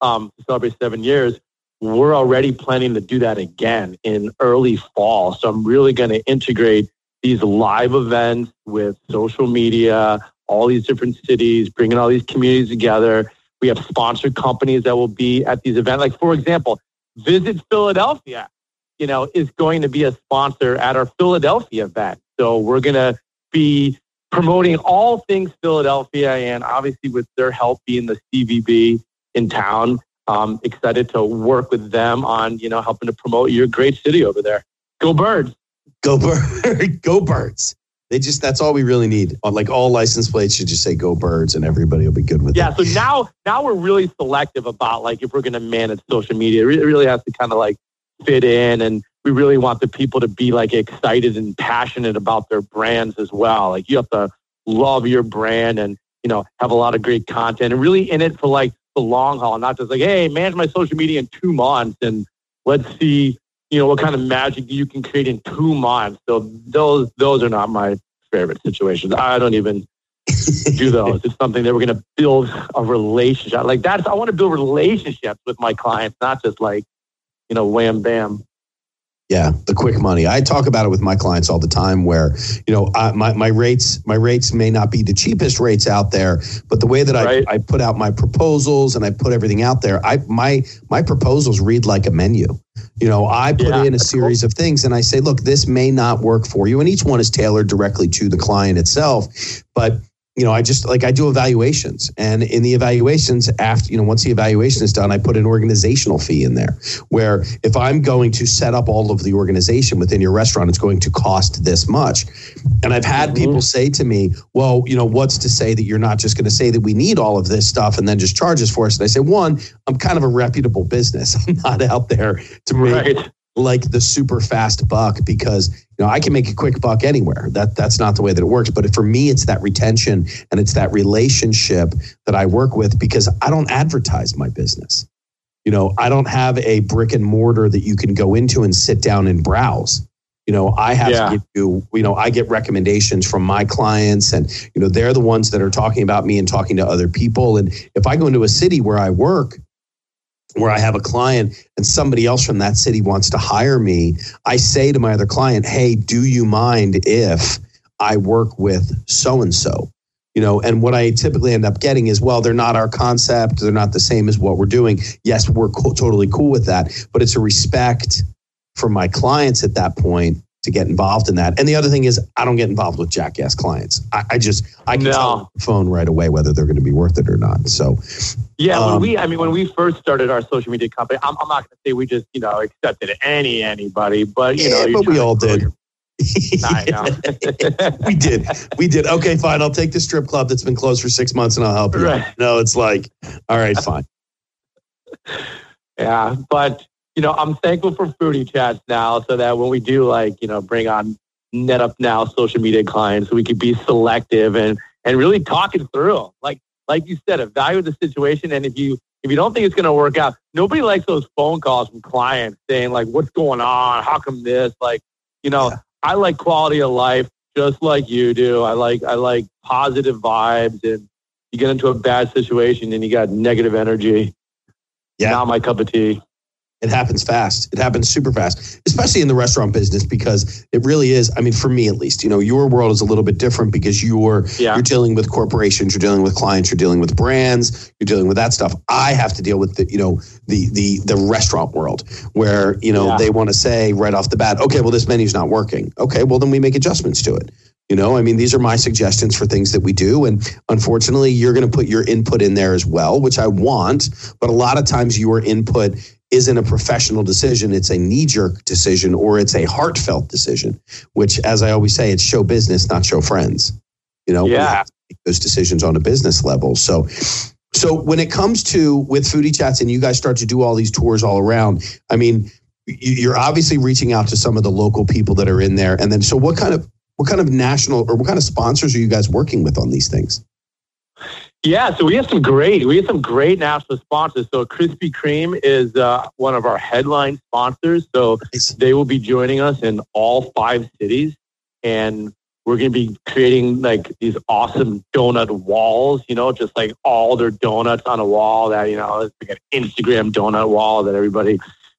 um, to celebrate seven years, we're already planning to do that again in early fall. So I'm really going to integrate these live events with social media, all these different cities, bringing all these communities together. We have sponsored companies that will be at these events. Like, for example, Visit Philadelphia, you know, is going to be a sponsor at our Philadelphia event. So we're going to be promoting all things Philadelphia and obviously with their help being the CVB in town. Um, excited to work with them on, you know, helping to promote your great city over there. Go birds. Go Birds. Go birds. They just that's all we really need. On like all license plates should just say go birds and everybody will be good with it. Yeah. So now now we're really selective about like if we're gonna manage social media. It really has to kind of like fit in and we really want the people to be like excited and passionate about their brands as well. Like you have to love your brand and, you know, have a lot of great content and really in it for like the long haul, not just like, hey, manage my social media in two months and let's see, you know, what kind of magic you can create in two months. So those those are not my favorite situations. I don't even do those. It's something that we're going to build a relationship. Like that's I want to build relationships with my clients, not just like, you know, wham bam. Yeah, the quick money. I talk about it with my clients all the time. Where you know I, my my rates my rates may not be the cheapest rates out there, but the way that right. I, I put out my proposals and I put everything out there, I my my proposals read like a menu. You know, I put yeah, in a series cool. of things and I say, look, this may not work for you, and each one is tailored directly to the client itself, but you know, I just like I do evaluations, and in the evaluations, after you know, once the evaluation is done, I put an organizational fee in there. Where if I'm going to set up all of the organization within your restaurant, it's going to cost this much. And I've had mm-hmm. people say to me, "Well, you know, what's to say that you're not just going to say that we need all of this stuff and then just charge us for us?" And I say, one, I'm kind of a reputable business. I'm not out there to make right like the super fast buck because you know I can make a quick buck anywhere. That that's not the way that it works. But for me, it's that retention and it's that relationship that I work with because I don't advertise my business. You know, I don't have a brick and mortar that you can go into and sit down and browse. You know, I have yeah. to give you, you know, I get recommendations from my clients and, you know, they're the ones that are talking about me and talking to other people. And if I go into a city where I work where I have a client and somebody else from that city wants to hire me, I say to my other client, "Hey, do you mind if I work with so and so?" You know, and what I typically end up getting is, well, they're not our concept, they're not the same as what we're doing. Yes, we're co- totally cool with that, but it's a respect for my clients at that point to get involved in that. And the other thing is, I don't get involved with jackass clients. I, I just I can no. tell the phone right away whether they're going to be worth it or not. So, yeah, um, when we I mean when we first started our social media company, I'm, I'm not going to say we just you know accepted any anybody, but you yeah, know, but we all did. Your, we did. We did. Okay, fine. I'll take the strip club that's been closed for six months and I'll help you. Right. No, it's like, all right, fine. yeah, but you know, I'm thankful for foodie chats now so that when we do like, you know, bring on NetUp Now social media clients, we could be selective and, and really talking it through. Like, like you said, evaluate the situation. And if you, if you don't think it's going to work out, nobody likes those phone calls from clients saying like, what's going on? How come this? Like, you know, yeah. I like quality of life just like you do. I like, I like positive vibes and you get into a bad situation and you got negative energy. Yeah. Not my cup of tea. It happens fast. It happens super fast, especially in the restaurant business because it really is. I mean, for me at least, you know, your world is a little bit different because you're yeah. you're dealing with corporations, you're dealing with clients, you're dealing with brands, you're dealing with that stuff. I have to deal with the you know the the the restaurant world where you know yeah. they want to say right off the bat, okay, well this menu's not working. Okay, well then we make adjustments to it. You know, I mean, these are my suggestions for things that we do. And unfortunately, you're going to put your input in there as well, which I want. But a lot of times, your input isn't a professional decision. It's a knee jerk decision or it's a heartfelt decision, which, as I always say, it's show business, not show friends. You know, yeah. we have to make those decisions on a business level. So, so when it comes to with foodie chats and you guys start to do all these tours all around, I mean, you're obviously reaching out to some of the local people that are in there. And then, so what kind of, what kind of national or what kind of sponsors are you guys working with on these things? Yeah, so we have some great, we have some great national sponsors. So Krispy Kreme is uh, one of our headline sponsors. So Nice. they will be joining us in all five cities, and we're going to be creating like these awesome donut walls. You know, just like all their donuts on a wall that you know, it's like an Instagram donut wall that everybody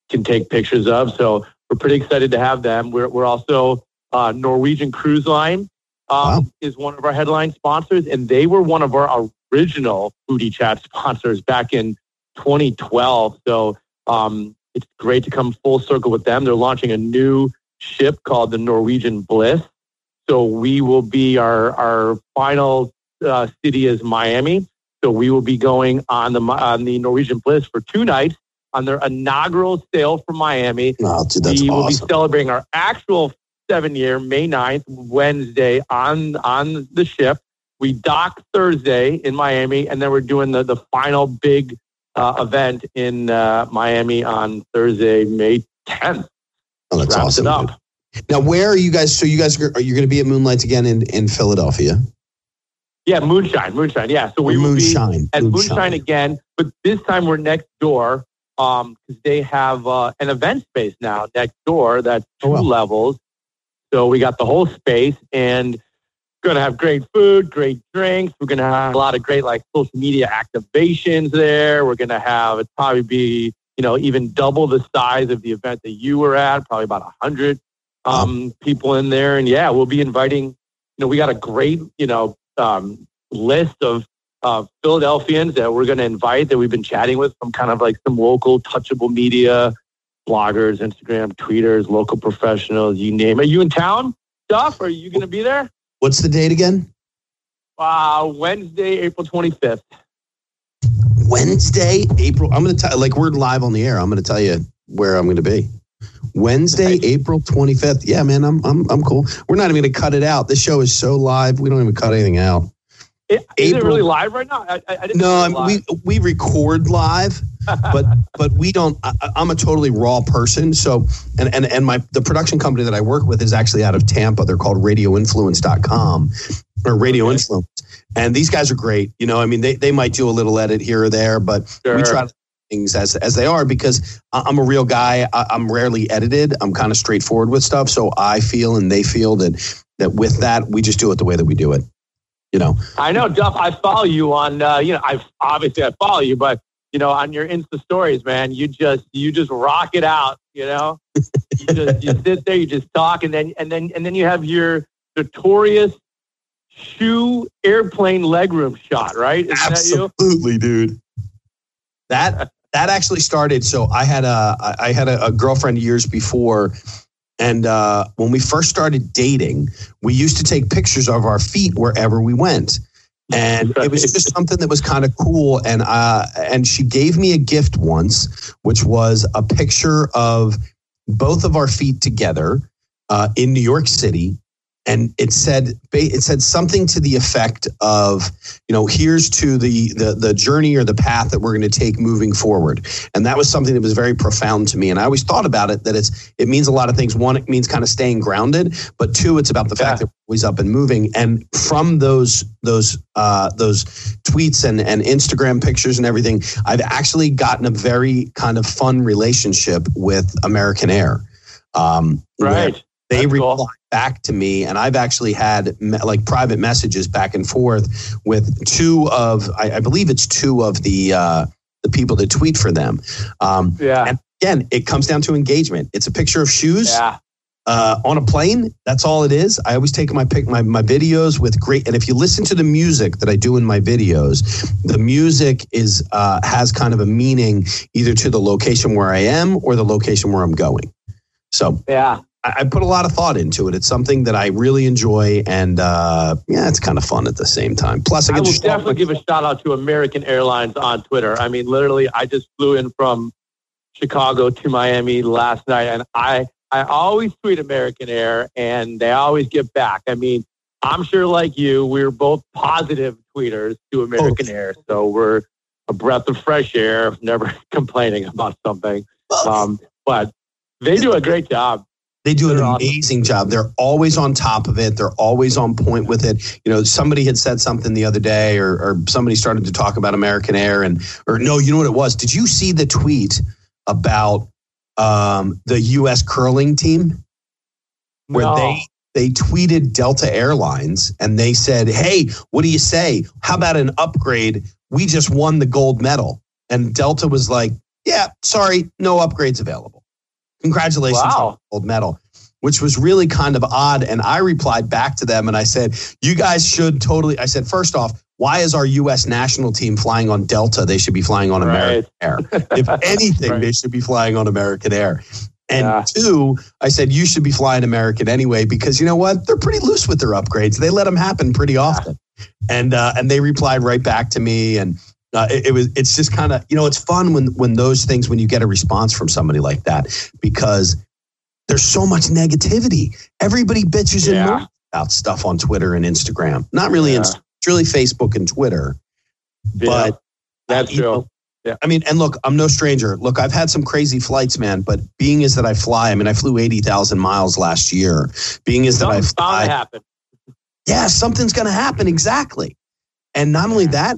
can take pictures of. So we're pretty excited to have them. We're we're also uh, Norwegian Cruise Line um, Wow. is one of our headline sponsors, and they were one of our original Foodie Chat sponsors back in 2012. So um, it's great to come full circle with them. They're launching a new ship called the Norwegian Bliss. So we will be our our final uh, city is Miami. So we will be going on the on the Norwegian Bliss for two nights on their inaugural sail from Miami Oh, dude, that's we will awesome. be celebrating our actual seven year May 9th, Wednesday on on the ship. We dock Thursday in Miami, and then we're doing the, the final big uh, event in uh, Miami on Thursday, May 10th. oh, that's Wraps awesome. it up. Now, where are you guys? So you guys are, are you going to be at Moonlights again in, in Philadelphia? Yeah, Moonshine, Moonshine. Yeah, so we will be at Moonshine again, but this time we're next door because they have uh, an event space now next door that's two Oh, wow. levels. So we got the whole space and going to have great food, great drinks. We're going to have a lot of great like social media activations there. We're going to have it probably be you know even double the size of the event that you were at, probably about a hundred um, people in there. And yeah, we'll be inviting. You know, we got a great you know um, list of uh, Philadelphians that we're going to invite that we've been chatting with from kind of like some local touchable media, bloggers, Instagram, tweeters, local professionals, you name it. Are you in town, Duff? Are you going to be there? What's the date again? Uh, Wednesday, April 25th. Wednesday, April. I'm going to tell like we're live on the air. I'm going to tell you where I'm going to be. Wednesday, Okay. April 25th. Yeah, man, I'm I'm I'm cool. We're not even going to cut it out. This show is so live. We don't even cut anything out. It, is it April- really live right now? I, I, No, know I it was mean, we we record live, but but we don't. I, I'm a totally raw person. So and and and my the production company that I work with is actually out of Tampa. They're called RadioInfluence.com or Radio Okay. Influence, and these guys are great. You know, I mean, they they might do a little edit here or there, but we try to things as as they are because I'm a real guy. I, I'm rarely edited. I'm kind of straightforward with stuff. So I feel and they feel that that with that we just do it the way that we do it. You know, I know, Duff. I follow you on. Uh, you know, I obviously I follow you, but you know, on your Insta stories, man, you just you just rock it out. You know, you just you sit there, you just talk, and then and then and then you have your notorious shoe airplane legroom shot, right? Isn't that you? Absolutely, dude. That that actually started. So I had a I had a, a girlfriend years before, and uh, when we first started dating, we used to take pictures of our feet wherever we went. And it was just something that was kind of cool. And uh, and she gave me a gift once, which was a picture of both of our feet together uh, in New York City. And it said it said something to the effect of, you know, here's to the the the journey or the path that we're going to take moving forward. And that was something that was very profound to me. And I always thought about it that it's it means a lot of things. One, it means kind of staying grounded, but two, it's about the fact that we're always up and moving. And from those those uh, those tweets and and Instagram pictures and everything, I've actually gotten a very kind of fun relationship with American Air. Um, Right. They That's reply cool. back to me and i've actually had me- like private messages back and forth with two of i, I believe it's two of the uh, the people that tweet for them um, Yeah. and again it comes down to engagement it's a picture of shoes Yeah. uh, on a plane that's all it is i always take my pic my, my videos with great and if you listen to the music that i do in my videos the music is uh, has kind of a meaning either to the location where i am or the location where i'm going so Yeah. I, I put a lot of thought into it. It's something that I really enjoy, and uh, yeah, it's kind of fun at the same time. Plus, I I will definitely give a shout out to American Airlines on Twitter. I mean, literally, I just flew in from Chicago to Miami last night, and I I always tweet American Air, and they always get back. I mean, I'm sure, like you, we're both positive tweeters to American Air, so we're a breath of fresh air, never complaining about something. Um, but they do a great job. They do an They're awesome. amazing job. They're always on top of it. They're always on point with it. You know, somebody had said something the other day, or, or somebody started to talk about American Air, and or no, you know what it was? Did you see the tweet about um, the U.S. curling team where No. they they tweeted Delta Airlines and they said, "Hey, what do you say? How about an upgrade? We just won the gold medal." And Delta was like, "Yeah, sorry, no upgrades available. Congratulations Wow. on the gold medal." Which was really kind of odd. And I replied back to them and I said, You guys should totally. I said, First off, why is our U.S. national team flying on Delta? They should be flying on American Air. If anything, Right. they should be flying on American Air. And Yeah. two, I said, you should be flying American anyway, because you know what? They're pretty loose with their upgrades. They let them happen pretty often. And uh, and they replied right back to me. And uh, it, it was it's just kind of, you know, it's fun when when those things, when you get a response from somebody like that, because there's so much negativity. Everybody bitches and Yeah. moans about stuff on Twitter and Instagram. Not really, Yeah. It's really Facebook and Twitter. Yeah, But that's you true. know, Yeah. I mean, and look, I'm no stranger. Look, I've had some crazy flights, man. But being is that I fly. I mean, I flew eighty thousand miles last year. Being is that I fly. happen. Yeah, something's going to happen exactly. And not only that,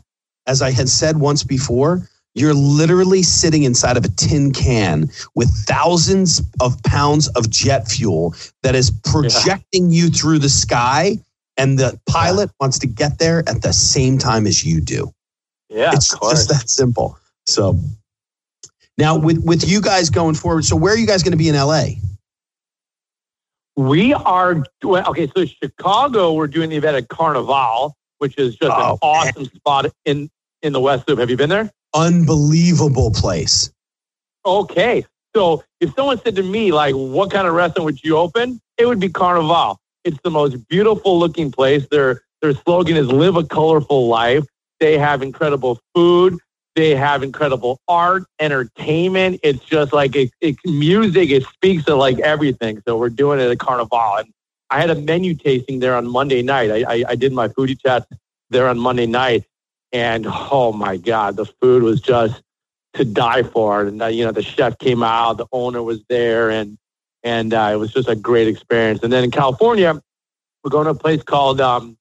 as I had said once before, you're literally sitting inside of a tin can with thousands of pounds of jet fuel that is projecting you through the sky, and the pilot wants to get there at the same time as you do Yeah, it's just that simple. So now with with you guys going forward, so where are you guys going to be in LA? We are okay. So Chicago, we're doing the event at Carnival, which is just Oh, an awesome spot in in the West Loop. Have you been there? Unbelievable place. Okay. So if someone said to me, like, what kind of restaurant would you open? It would be Carnival. It's the most beautiful looking place. Their their slogan is live a colorful life. They have incredible food. They have incredible art, entertainment. It's just like it, it music. It speaks to like everything. So we're doing it at Carnival. And I had a menu tasting there on Monday night. I, I, I did my foodie chat there on Monday night, and oh my god, the food was just to die for. And uh, you know, the chef came out, the owner was there, and and uh, it was just a great experience. And then in California, we're going to a place called um,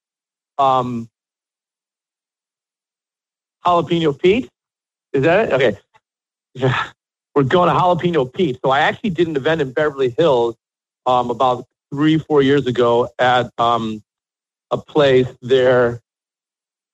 um, Jalapeno Pete. Is that it? Okay. We're going to Jalapeno Pete. So I actually did an event in Beverly Hills um, about three, four years ago at um, a place there,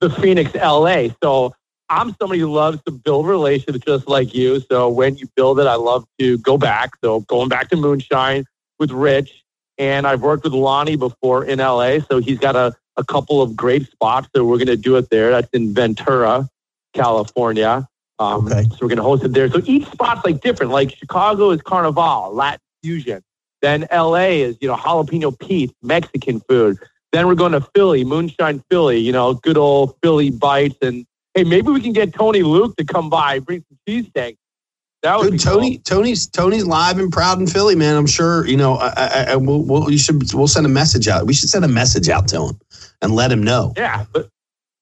the Phoenix, LA. So I'm somebody who loves to build relationships just like you. So when you build it, I love to go back. So going back to Moonshine with Rich, and I've worked with Lonnie before in LA. So he's got a, a couple of great spots. So we're going to do it there. That's in Ventura, California. Um, Okay. So we're going to host it there. So each spot's like different. Like Chicago is Carnival, Latin fusion. Then LA is, you know, jalapeno Pete, Mexican food. Then we're going to Philly, Moonshine Philly, you know, good old Philly bites. And hey, maybe we can get Tony Luke to come by, bring some cheesesteak. That would Dude, be Tony, Tony's Tony's live and proud in Philly, man. I'm sure you know. I, I, I we'll, we'll, you should we'll send a message out. We should send a message out to him and let him know. Yeah. But,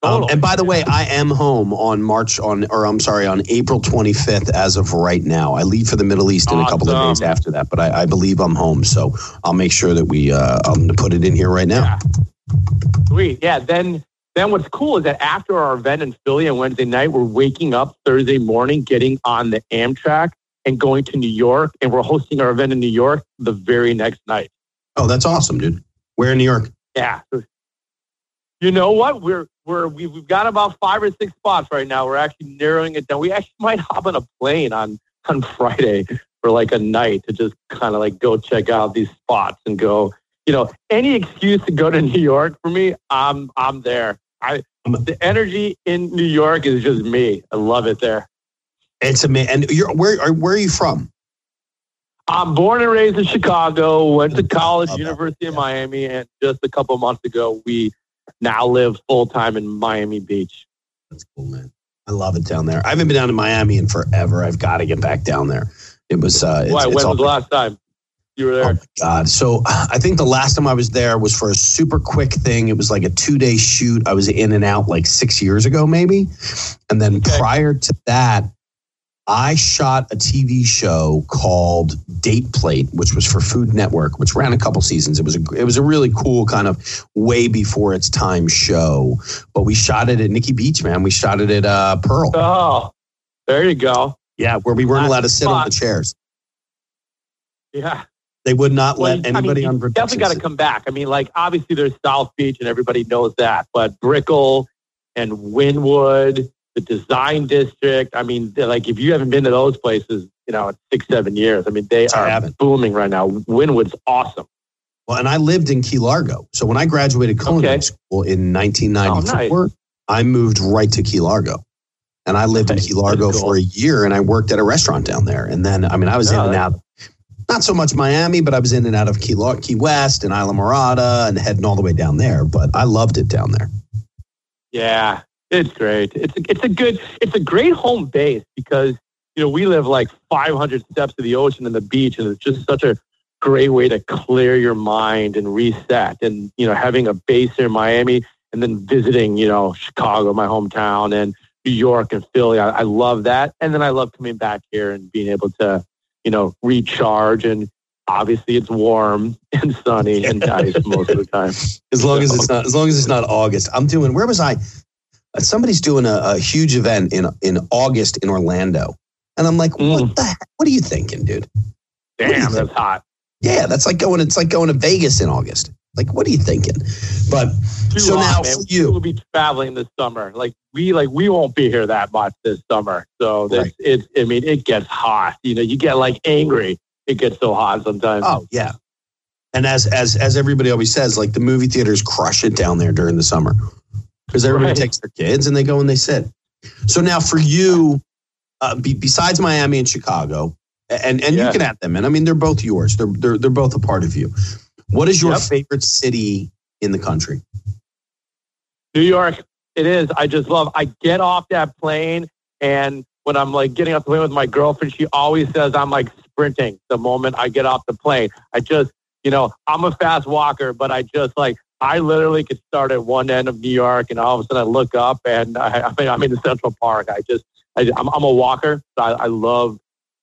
Um, and by the way, I am home on March on, or I'm sorry, on April 25th as of right now. I leave for the Middle East in a couple of days after that, but I, I believe I'm home, so I'll make sure that we uh, I'm going to put it in here right now. Yeah. Sweet. Yeah. Then then what's cool is that after our event in Philly on Wednesday night, we're waking up Thursday morning, getting on the Amtrak and going to New York, and we're hosting our event in New York the very next night. Oh, that's awesome, dude. Where in New York? Yeah. You know what? We're we're we've we've got about five or six spots right now. We're actually narrowing it down. We actually might hop on a plane on on Friday for like a night to just kind of like go check out these spots and go. You know, any excuse to go to New York for me, I'm I'm there. I the energy in New York is just me. I love it there. It's amazing. And you're where? Are, where are you from? I'm born and raised in Chicago. Went to college, University of. Miami, and just a couple months ago, we now live full time in Miami Beach. That's cool, man. I love it down there. I haven't been down to Miami in forever. I've got to get back down there. It was. Uh, it's, Why? it's When all- was the last time you were Oh there? my God. So I think the last time I was there was for a super quick thing. It was like a two day shoot. I was in and out like six years ago, maybe. And then Okay. prior to that, I shot a TV show called Date Plate, which was for Food Network, which ran a couple seasons. It was a it was a really cool kind of way before its time show. But we shot it at Nikki Beach, man. We shot it at uh, Pearl. Oh, there you go. Yeah, where we weren't allowed to sit on the chairs. Yeah. They would not Well, let I mean, anybody you definitely got to come back. I mean, like obviously there's South Beach and everybody knows that, but Brickell and Wynwood, the Design District. I mean, like if you haven't been to those places, you know, in six seven years. I mean, they I are haven't. booming right now. Wynwood's awesome. Well, and I lived in Key Largo. So when I graduated culinary Okay. school in 1994, Oh, nice. I moved right to Key Largo. And I lived in Key Largo cool. for a year and I worked at a restaurant down there. And then, I mean, I was Oh, in and out, not so much Miami, but I was in and out of Key, Lar- Key West and Islamorada and heading all the way down there. But I loved it down there. Yeah, it's great. It's a, it's a good it's a great home base because you know we live like 500 steps to the ocean and the beach, and it's just such a great way to clear your mind and reset. And you know, having a base here in Miami and then visiting, you know, Chicago, my hometown, and New York and Philly, I, I love that. And then I love coming back here and being able to, you know, recharge and. Obviously, it's warm and sunny and nice most of the time. As long as it's not, as long as it's not August. I'm doing, where was I? Somebody's doing a, a huge event in, in August in Orlando. And I'm like, Mm. what the heck? What are you thinking, dude? Damn, that's hot. Yeah, that's like going. It's like going to Vegas in August. Like, what are you thinking? But Too So hot, now man. for you- we'll be traveling this summer. Like we like we won't be here that much this summer. So this, Right. it's I mean it gets hot. You know, you get like angry. It gets so hot sometimes. oh yeah, and as as as everybody always says, like the movie theaters crush it down there during the summer because everybody Right. takes their kids and they go and they sit. So now for you, uh, be, besides Miami and Chicago, and and you can add them, and I mean they're both yours. They're they're they're both a part of you. What is your Yep. favorite city in the country? New York, it is. I just love. I get off that plane, and when I'm like getting off the plane with my girlfriend, she always says I'm like sprinting the moment I get off the plane. I just, you know, I'm a fast walker, but I just like I literally could start at one end of New York, and all of a sudden I look up, and I, I mean I'm in Central Park. I just, I, I'm, I'm a walker. So I, I love,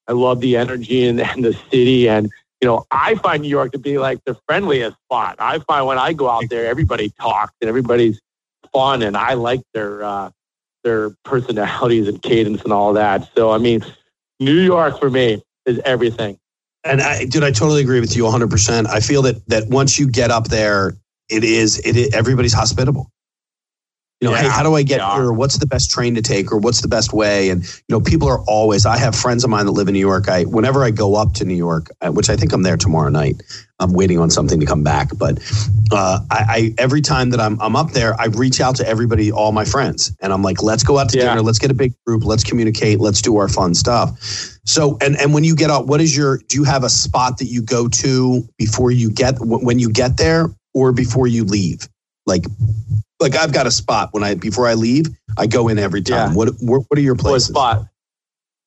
I love the energy and, and the city, and you know, I find New York to be like the friendliest spot. I find when I go out there, everybody talks and everybody's fun, and I like their uh, their personalities and cadence and all that. So, I mean, New York for me is everything. And I, dude, I totally agree with you 100%. I feel that that once you get up there, it is it is, everybody's hospitable. You know, Yeah, hey, how do I get are. here? What's the best train to take, or what's the best way? And you know, people are always. I have friends of mine that live in New York. I whenever I go up to New York, uh, which I think I'm there tomorrow night. I'm waiting on something to come back, but uh, I, I every time that I'm I'm up there, I reach out to everybody, all my friends, and I'm like, let's go out to Yeah. dinner. Let's get a big group. Let's communicate. Let's do our fun stuff. So, and and when you get out, what is your? Do you have a spot that you go to before you get when you get there, or before you leave? Like, like I've got a spot when I before I leave, I go in every time. Yeah. What what what are your What places? spot?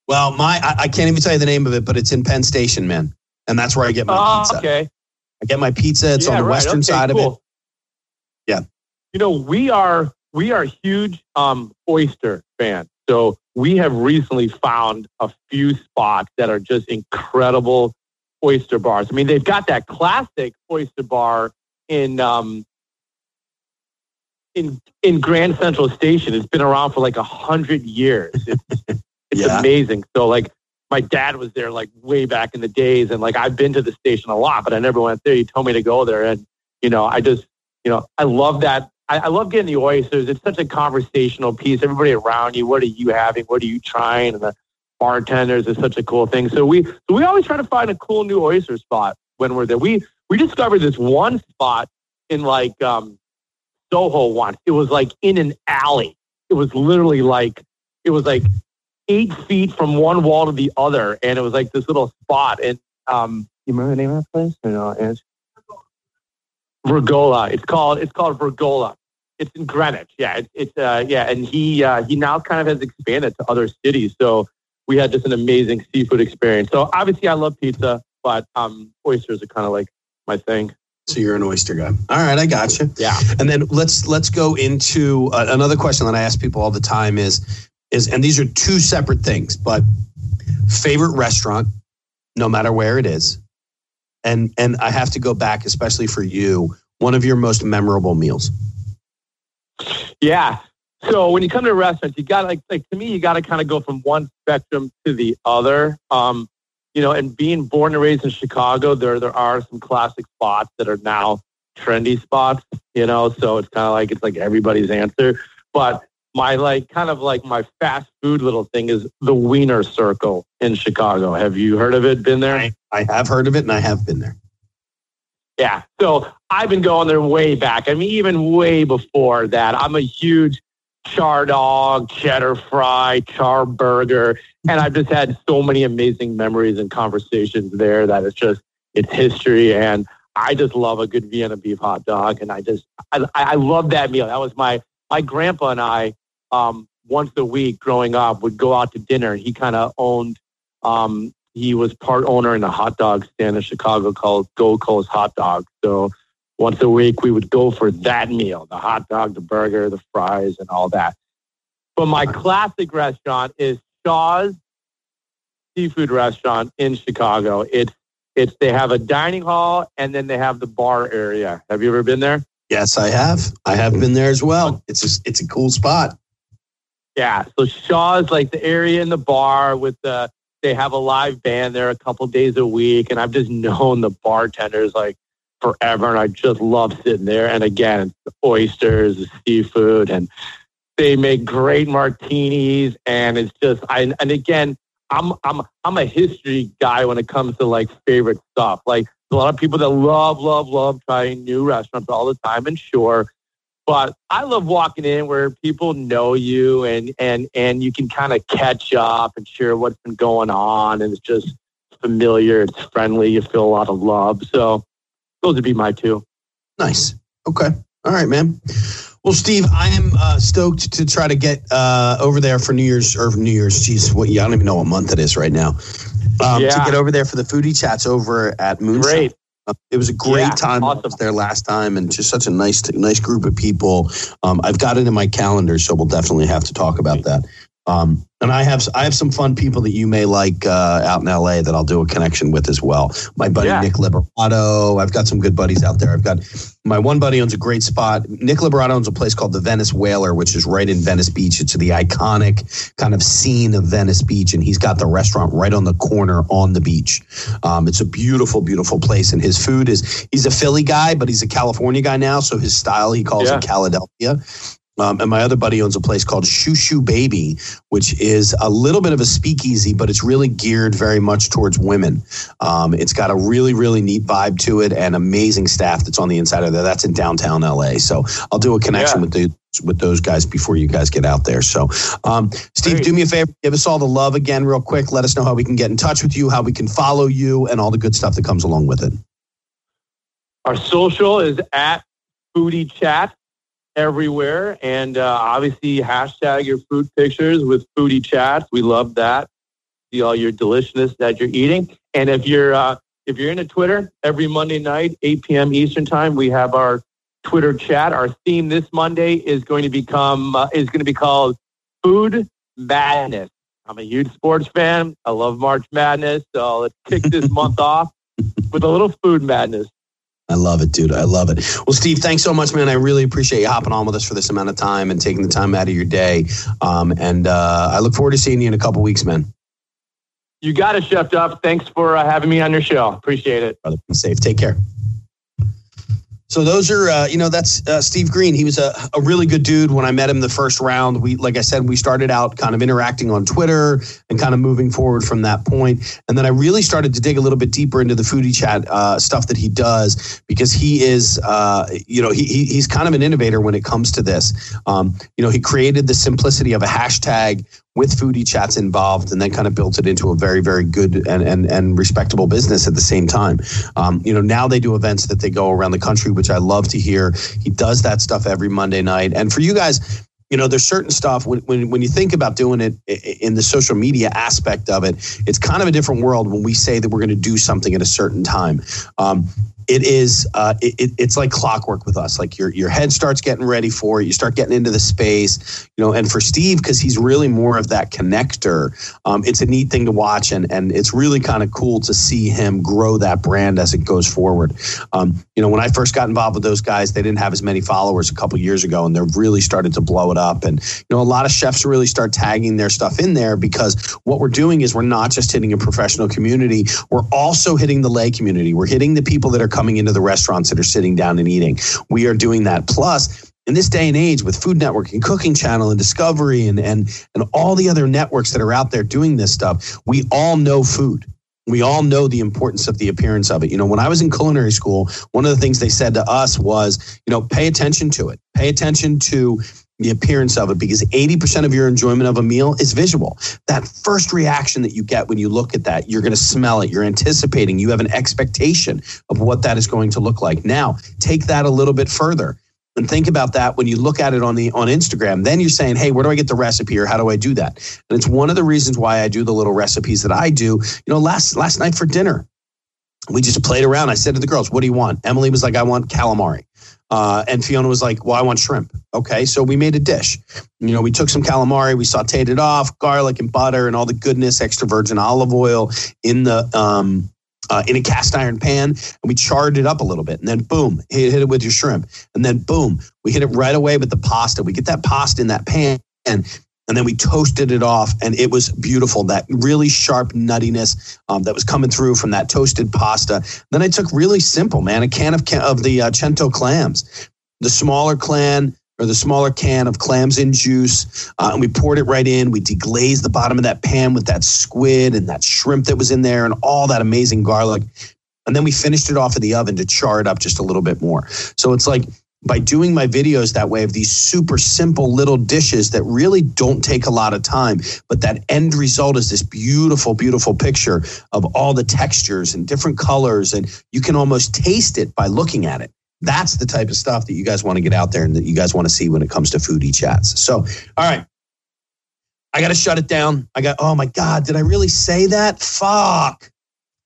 Well, my I, I can't even tell you the name of it, but it's in Penn Station, man, and that's where I get my Oh, pizza. okay. I get my pizza. It's Yeah, on the right. western Okay, side of it. Yeah. You know, we are we are huge um, oyster fans. So we have recently found a few spots that are just incredible oyster bars. I mean, they've got that classic oyster bar in um, in in Grand Central Station. It's been around for like a hundred years. It's, it's Yeah. amazing. So like my dad was there like way back in the days and like I've been to the station a lot, but I never went there. He told me to go there and you know, I just you know, I love that. I, I love getting the oysters. It's such a conversational piece. Everybody around you, what are you having? What are you trying? And the bartenders is such a cool thing. So we so we always try to find a cool new oyster spot when we're there. We we discovered this one spot in like um Soho once. It was like in an alley. It was literally like it was like eight feet from one wall to the other, and it was like this little spot. And um, you remember the name of that place? Or no, it's Vergola. It's called it's called Vergola. It's in Greenwich. Yeah, it's, it's uh, yeah, and he uh, he now kind of has expanded to other cities. So we had just an amazing seafood experience. So obviously, I love pizza, but um, oysters are kind of like my thing. So you're an oyster guy. All right, I got you. Yeah. And then let's let's go into uh, another question that I ask people all the time is is and these are two separate things, but favorite restaurant, no matter where it is, and and I have to go back, especially for you, one of your most memorable meals. Yeah. So when you come to restaurants, you got like like to me, you got to kind of go from one spectrum to the other. Um, you know, and being born and raised in Chicago, there there are some classic spots that are now trendy spots. You know, so it's kind of like it's like everybody's answer. But my like kind of like my fast food little thing is the Wiener Circle in Chicago. Have you heard of it? Been there? I, I have heard of it, and I have been there. Yeah. So I've been going there way back. I mean, even way before that. I'm a huge char dog, cheddar fry, char burger. And I've just had so many amazing memories and conversations there that it's just, it's history. And I just love a good Vienna beef hot dog. And I just, I, I love that meal. That was my, my grandpa and I, um, once a week growing up would go out to dinner. He kind of owned, um, he was part owner in a hot dog stand in Chicago called Gold Coast Hot Dog. So once a week we would go for that meal, the hot dog, the burger, the fries, and all that. But my classic restaurant is Shaw's Seafood Restaurant in Chicago. It's it's they have a dining hall and then they have the bar area. Have you ever been there? Yes, I have. I have been there as well. It's a, it's a cool spot. Yeah. So Shaw's like the area in the bar with the they have a live band there a couple days a week, and I've just known the bartenders like forever, and I just love sitting there. And again, the oysters, the seafood, and they make great martinis, and it's just I and again, I'm I'm I'm a history guy when it comes to like favorite stuff. Like a lot of people that love love love trying new restaurants all the time, and sure. But I love walking in where people know you and and and you can kind of catch up and share what's been going on, and it's just familiar, it's friendly, you feel a lot of love. So those would be my two. Nice. Okay. All right, man. Well, Steve, I am uh, stoked to try to get uh, over there for New Year's or New Year's. Jeez, what? Yeah, I don't even know what month it is right now. Um, Yeah. To get over there for the foodie chats over at Moonshine. Great. Uh, it was a great Yeah, time. Awesome. there last time, and just such a nice, nice group of people. Um, I've got it in my calendar, so we'll definitely have to talk about that. Um, and I have, I have some fun people that you may like uh, out in LA that I'll do a connection with as well. My buddy Yeah. Nick Liberato. I've got some good buddies out there. I've got my one buddy owns a great spot. Nick Liberato owns a place called the Venice Whaler, which is right in Venice Beach. It's the iconic kind of scene of Venice Beach, and he's got the restaurant right on the corner on the beach. Um, it's a beautiful, beautiful place, and his food is. He's a Philly guy, but he's a California guy now, so his style he calls Yeah. it Caladelphia. Um, and my other buddy owns a place called Shoo Shoo Baby, which is a little bit of a speakeasy, but it's really geared very much towards women. Um, it's got a really, really neat vibe to it and amazing staff that's on the inside of there. That's in downtown LA. So I'll do a connection Yeah. with the with those guys before you guys get out there. So, um, Steve, Great. do me a favor, give us all the love again, real quick. Let us know how we can get in touch with you, how we can follow you, and all the good stuff that comes along with it. Our social is at Foodie Chat everywhere, and uh, obviously hashtag your food pictures with Foodie Chats. We love that. See all your deliciousness that you're eating, and if you're uh, if you're into Twitter, every Monday night, 8 p.m. Eastern time, we have our Twitter chat. Our theme this Monday is going to become uh, is going to be called Food Madness. I'm a huge sports fan. I love March Madness, so let's kick this month off with a little food madness. I love it, dude. I love it. Well, Steve, thanks so much, man. I really appreciate you hopping on with us for this amount of time and taking the time out of your day. Um, and uh, I look forward to seeing you in a couple weeks, man. You got it, Chef Duff. Thanks for uh, having me on your show. Appreciate it. Brother, be safe. Take care. So those are, uh, you know, that's uh, Steve Green. He was a, a really good dude when I met him the first round. We, like I said, we started out kind of interacting on Twitter and kind of moving forward from that point. And then I really started to dig a little bit deeper into the foodie chat uh, stuff that he does because he is, uh, you know, he, he, he's kind of an innovator when it comes to this. Um, you know, he created the simplicity of a hashtag with foodie chats involved and then kind of built it into a very very good and and, and respectable business at the same time. Um, you know now they do events that they go around the country which i love to hear. He does that stuff every monday night. And for you guys you know there's certain stuff when, when, when you think about doing it in the social media aspect of it it's kind of a different world when we say that we're going to do something at a certain time. Um, it is uh, it, it's like clockwork with us. Like your your head starts getting ready for it. You start getting into the space you know and for steve because he's really more of that connector um, it's a neat thing to watch and and it's really kind of cool to see him grow that brand as it goes forward. Um, you know when i first got involved with those guys they didn't have as many followers a couple years ago and they've really started to blow it up. And you know a lot of chefs really start tagging their stuff in there because what we're doing is we're not just hitting a professional community we're also hitting the lay community. We're hitting the people that are coming into the restaurants that are sitting down and eating. We are doing that. Plus, in this day and age with Food Network and Cooking Channel and Discovery and, and, and all the other networks that are out there doing this stuff, we all know food. We all know the importance of the appearance of it. You know, when I was in culinary school, one of the things they said to us was, you know, pay attention to it. Pay attention to the appearance of it because 80% of your enjoyment of a meal is visual. That first reaction that you get when you look at that, you're going to smell it, you're anticipating, you have an expectation of what that is going to look like. Now, take that a little bit further and think about that when you look at it on the on Instagram. Then you're saying, "Hey, where do I get the recipe, or how do I do that?" And it's one of the reasons why I do the little recipes that I do. You know, last last night for dinner, we just played around. I said to the girls, "What do you want?" Emily was like, "I want calamari." Uh, and Fiona was like, "Well, I want shrimp." Okay, so we made a dish. You know, we took some calamari, we sautéed it off, garlic and butter and all the goodness, extra virgin olive oil in the um, uh, in a cast iron pan, and we charred it up a little bit, and then boom, hit, hit it with your shrimp, and then boom, we hit it right away with the pasta. We get that pasta in that pan, and and then we toasted it off and it was beautiful. That really sharp nuttiness um, that was coming through from that toasted pasta. Then i took really simple man a can of of the uh, cento clams. The smaller clan or the smaller can of clams in juice uh, and we poured it right in. We deglazed the bottom of that pan with that squid and that shrimp that was in there and all that amazing garlic. And then we finished it off in the oven to char it up just a little bit more. So it's like by doing my videos that way of these super simple little dishes that really don't take a lot of time, but that end result is this beautiful, beautiful picture of all the textures and different colors. And you can almost taste it by looking at it. That's the type of stuff that you guys want to get out there and that you guys want to see when it comes to foodie chats. So, all right. I got to shut it down. I got, oh my God, did I really say that? Fuck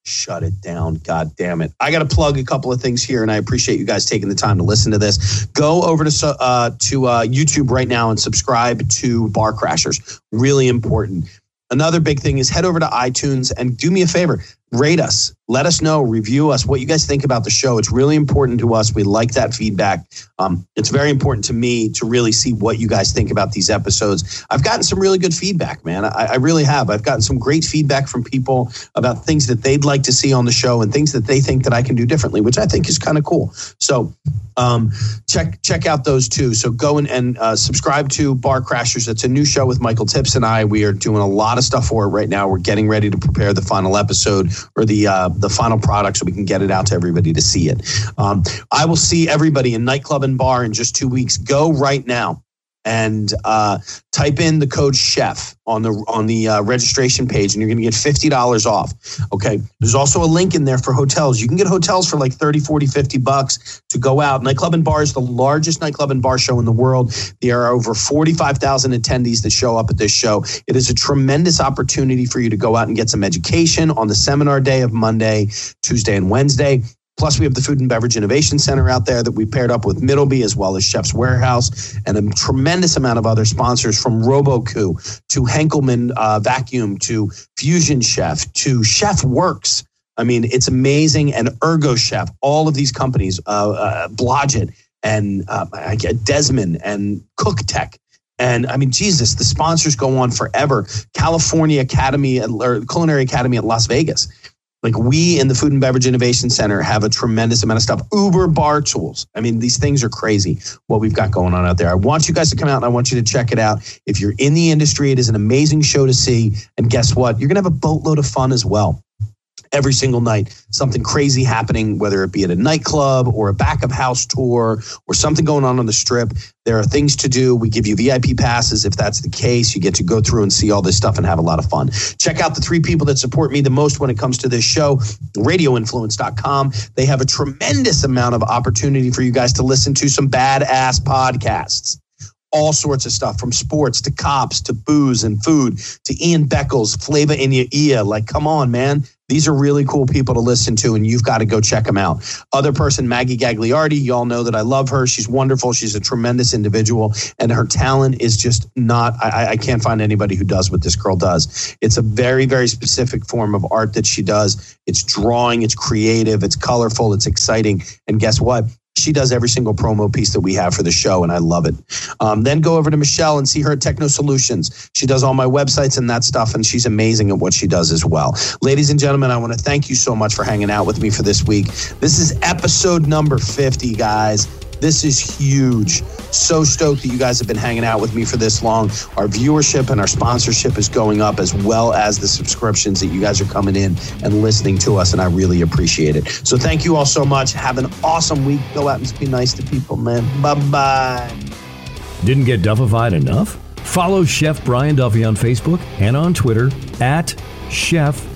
shut it down. God damn it. I got to plug a couple of things here, and I appreciate you guys taking the time to listen to this. Go over to, uh, to uh, YouTube right now and subscribe to Bar Crashers. Really important. Another big thing is head over to iTunes and do me a favor rate us. Let us know. Review us. What you guys think about the show. It's really important to us. We like that feedback. Um, it's very important to me to really see what you guys think about these episodes. I've gotten some really good feedback man. I, I really have. I've gotten some great feedback from people about things that they'd like to see on the show and things that they think that i can do differently which i think is kind of cool. So um, check check out those two. So go and, and uh, subscribe to bar crashers. It's a new show with michael tips and i. We are doing a lot of stuff for it right now. We're getting ready to prepare the final episode or the uh, the final product so we can get it out to everybody to see it. Um, I will see everybody in nightclub and bar in just two weeks. Go right now and uh, type in the code chef on the on the uh, registration page and you're going to get $50 off okay? There's also a link in there for hotels. You can get hotels for like 30 40 50 bucks to go out. Nightclub and bar is the largest nightclub and bar show in the world. There are over 45,000 attendees that show up at this show. It is a tremendous opportunity for you to go out and get some education on the seminar day of monday tuesday and wednesday Plus, we have the Food and Beverage Innovation Center out there that we paired up with Middleby as well as Chef's Warehouse and a tremendous amount of other sponsors from Robot Coupe to Henkelman uh, Vacuum to Fusion Chef to Chef Works. I mean, it's amazing. And Ergo Chef, all of these companies, uh, uh, Blodgett and uh, Desmond and CookTek. And I mean, Jesus, the sponsors go on forever. California Academy or Culinary Academy at Las Vegas. Like we in the Food and Beverage Innovation Center have a tremendous amount of stuff. Uber bar tools. I mean, these things are crazy what we've got going on out there. I want you guys to come out and I want you to check it out. If you're in the industry, it is an amazing show to see. And guess what? You're going to have a boatload of fun as well every single night. Something crazy happening whether it be at a nightclub or a back of house tour or something going on on the strip. There are things to do. We give you vip passes. If that's the case you get to go through and see all this stuff and have a lot of fun. Check out the three people that support me the most when it comes to this show radioinfluence.com they have a tremendous amount of opportunity for you guys to listen to some badass podcasts. All sorts of stuff from sports to cops to booze and food to Ian Beckles, Flavor in your ear. Like, come on, man. These are really cool people to listen to, and you've got to go check them out. Other person, Maggie Gagliardi, you all know that I love her. She's wonderful. She's a tremendous individual, and her talent is just not, I, I can't find anybody who does what this girl does. It's a very, very specific form of art that she does. It's drawing, it's creative, it's colorful, it's exciting. And guess what? She does every single promo piece that we have for the show, and I love it. Um, then go over to Michelle and see her at Techno Solutions. She does all my websites and that stuff, and she's amazing at what she does as well. Ladies and gentlemen, I want to thank you so much for hanging out with me for this week. This is episode number 50, guys. This is huge. So stoked that you guys have been hanging out with me for this long. Our viewership and our sponsorship is going up as well as the subscriptions that you guys are coming in and listening to us, and I really appreciate it. So thank you all so much. Have an awesome week. Go out and be nice to people, man. Bye bye. Didn't get Duffified enough? Follow Chef Brian Duffy on Facebook and on Twitter at Chef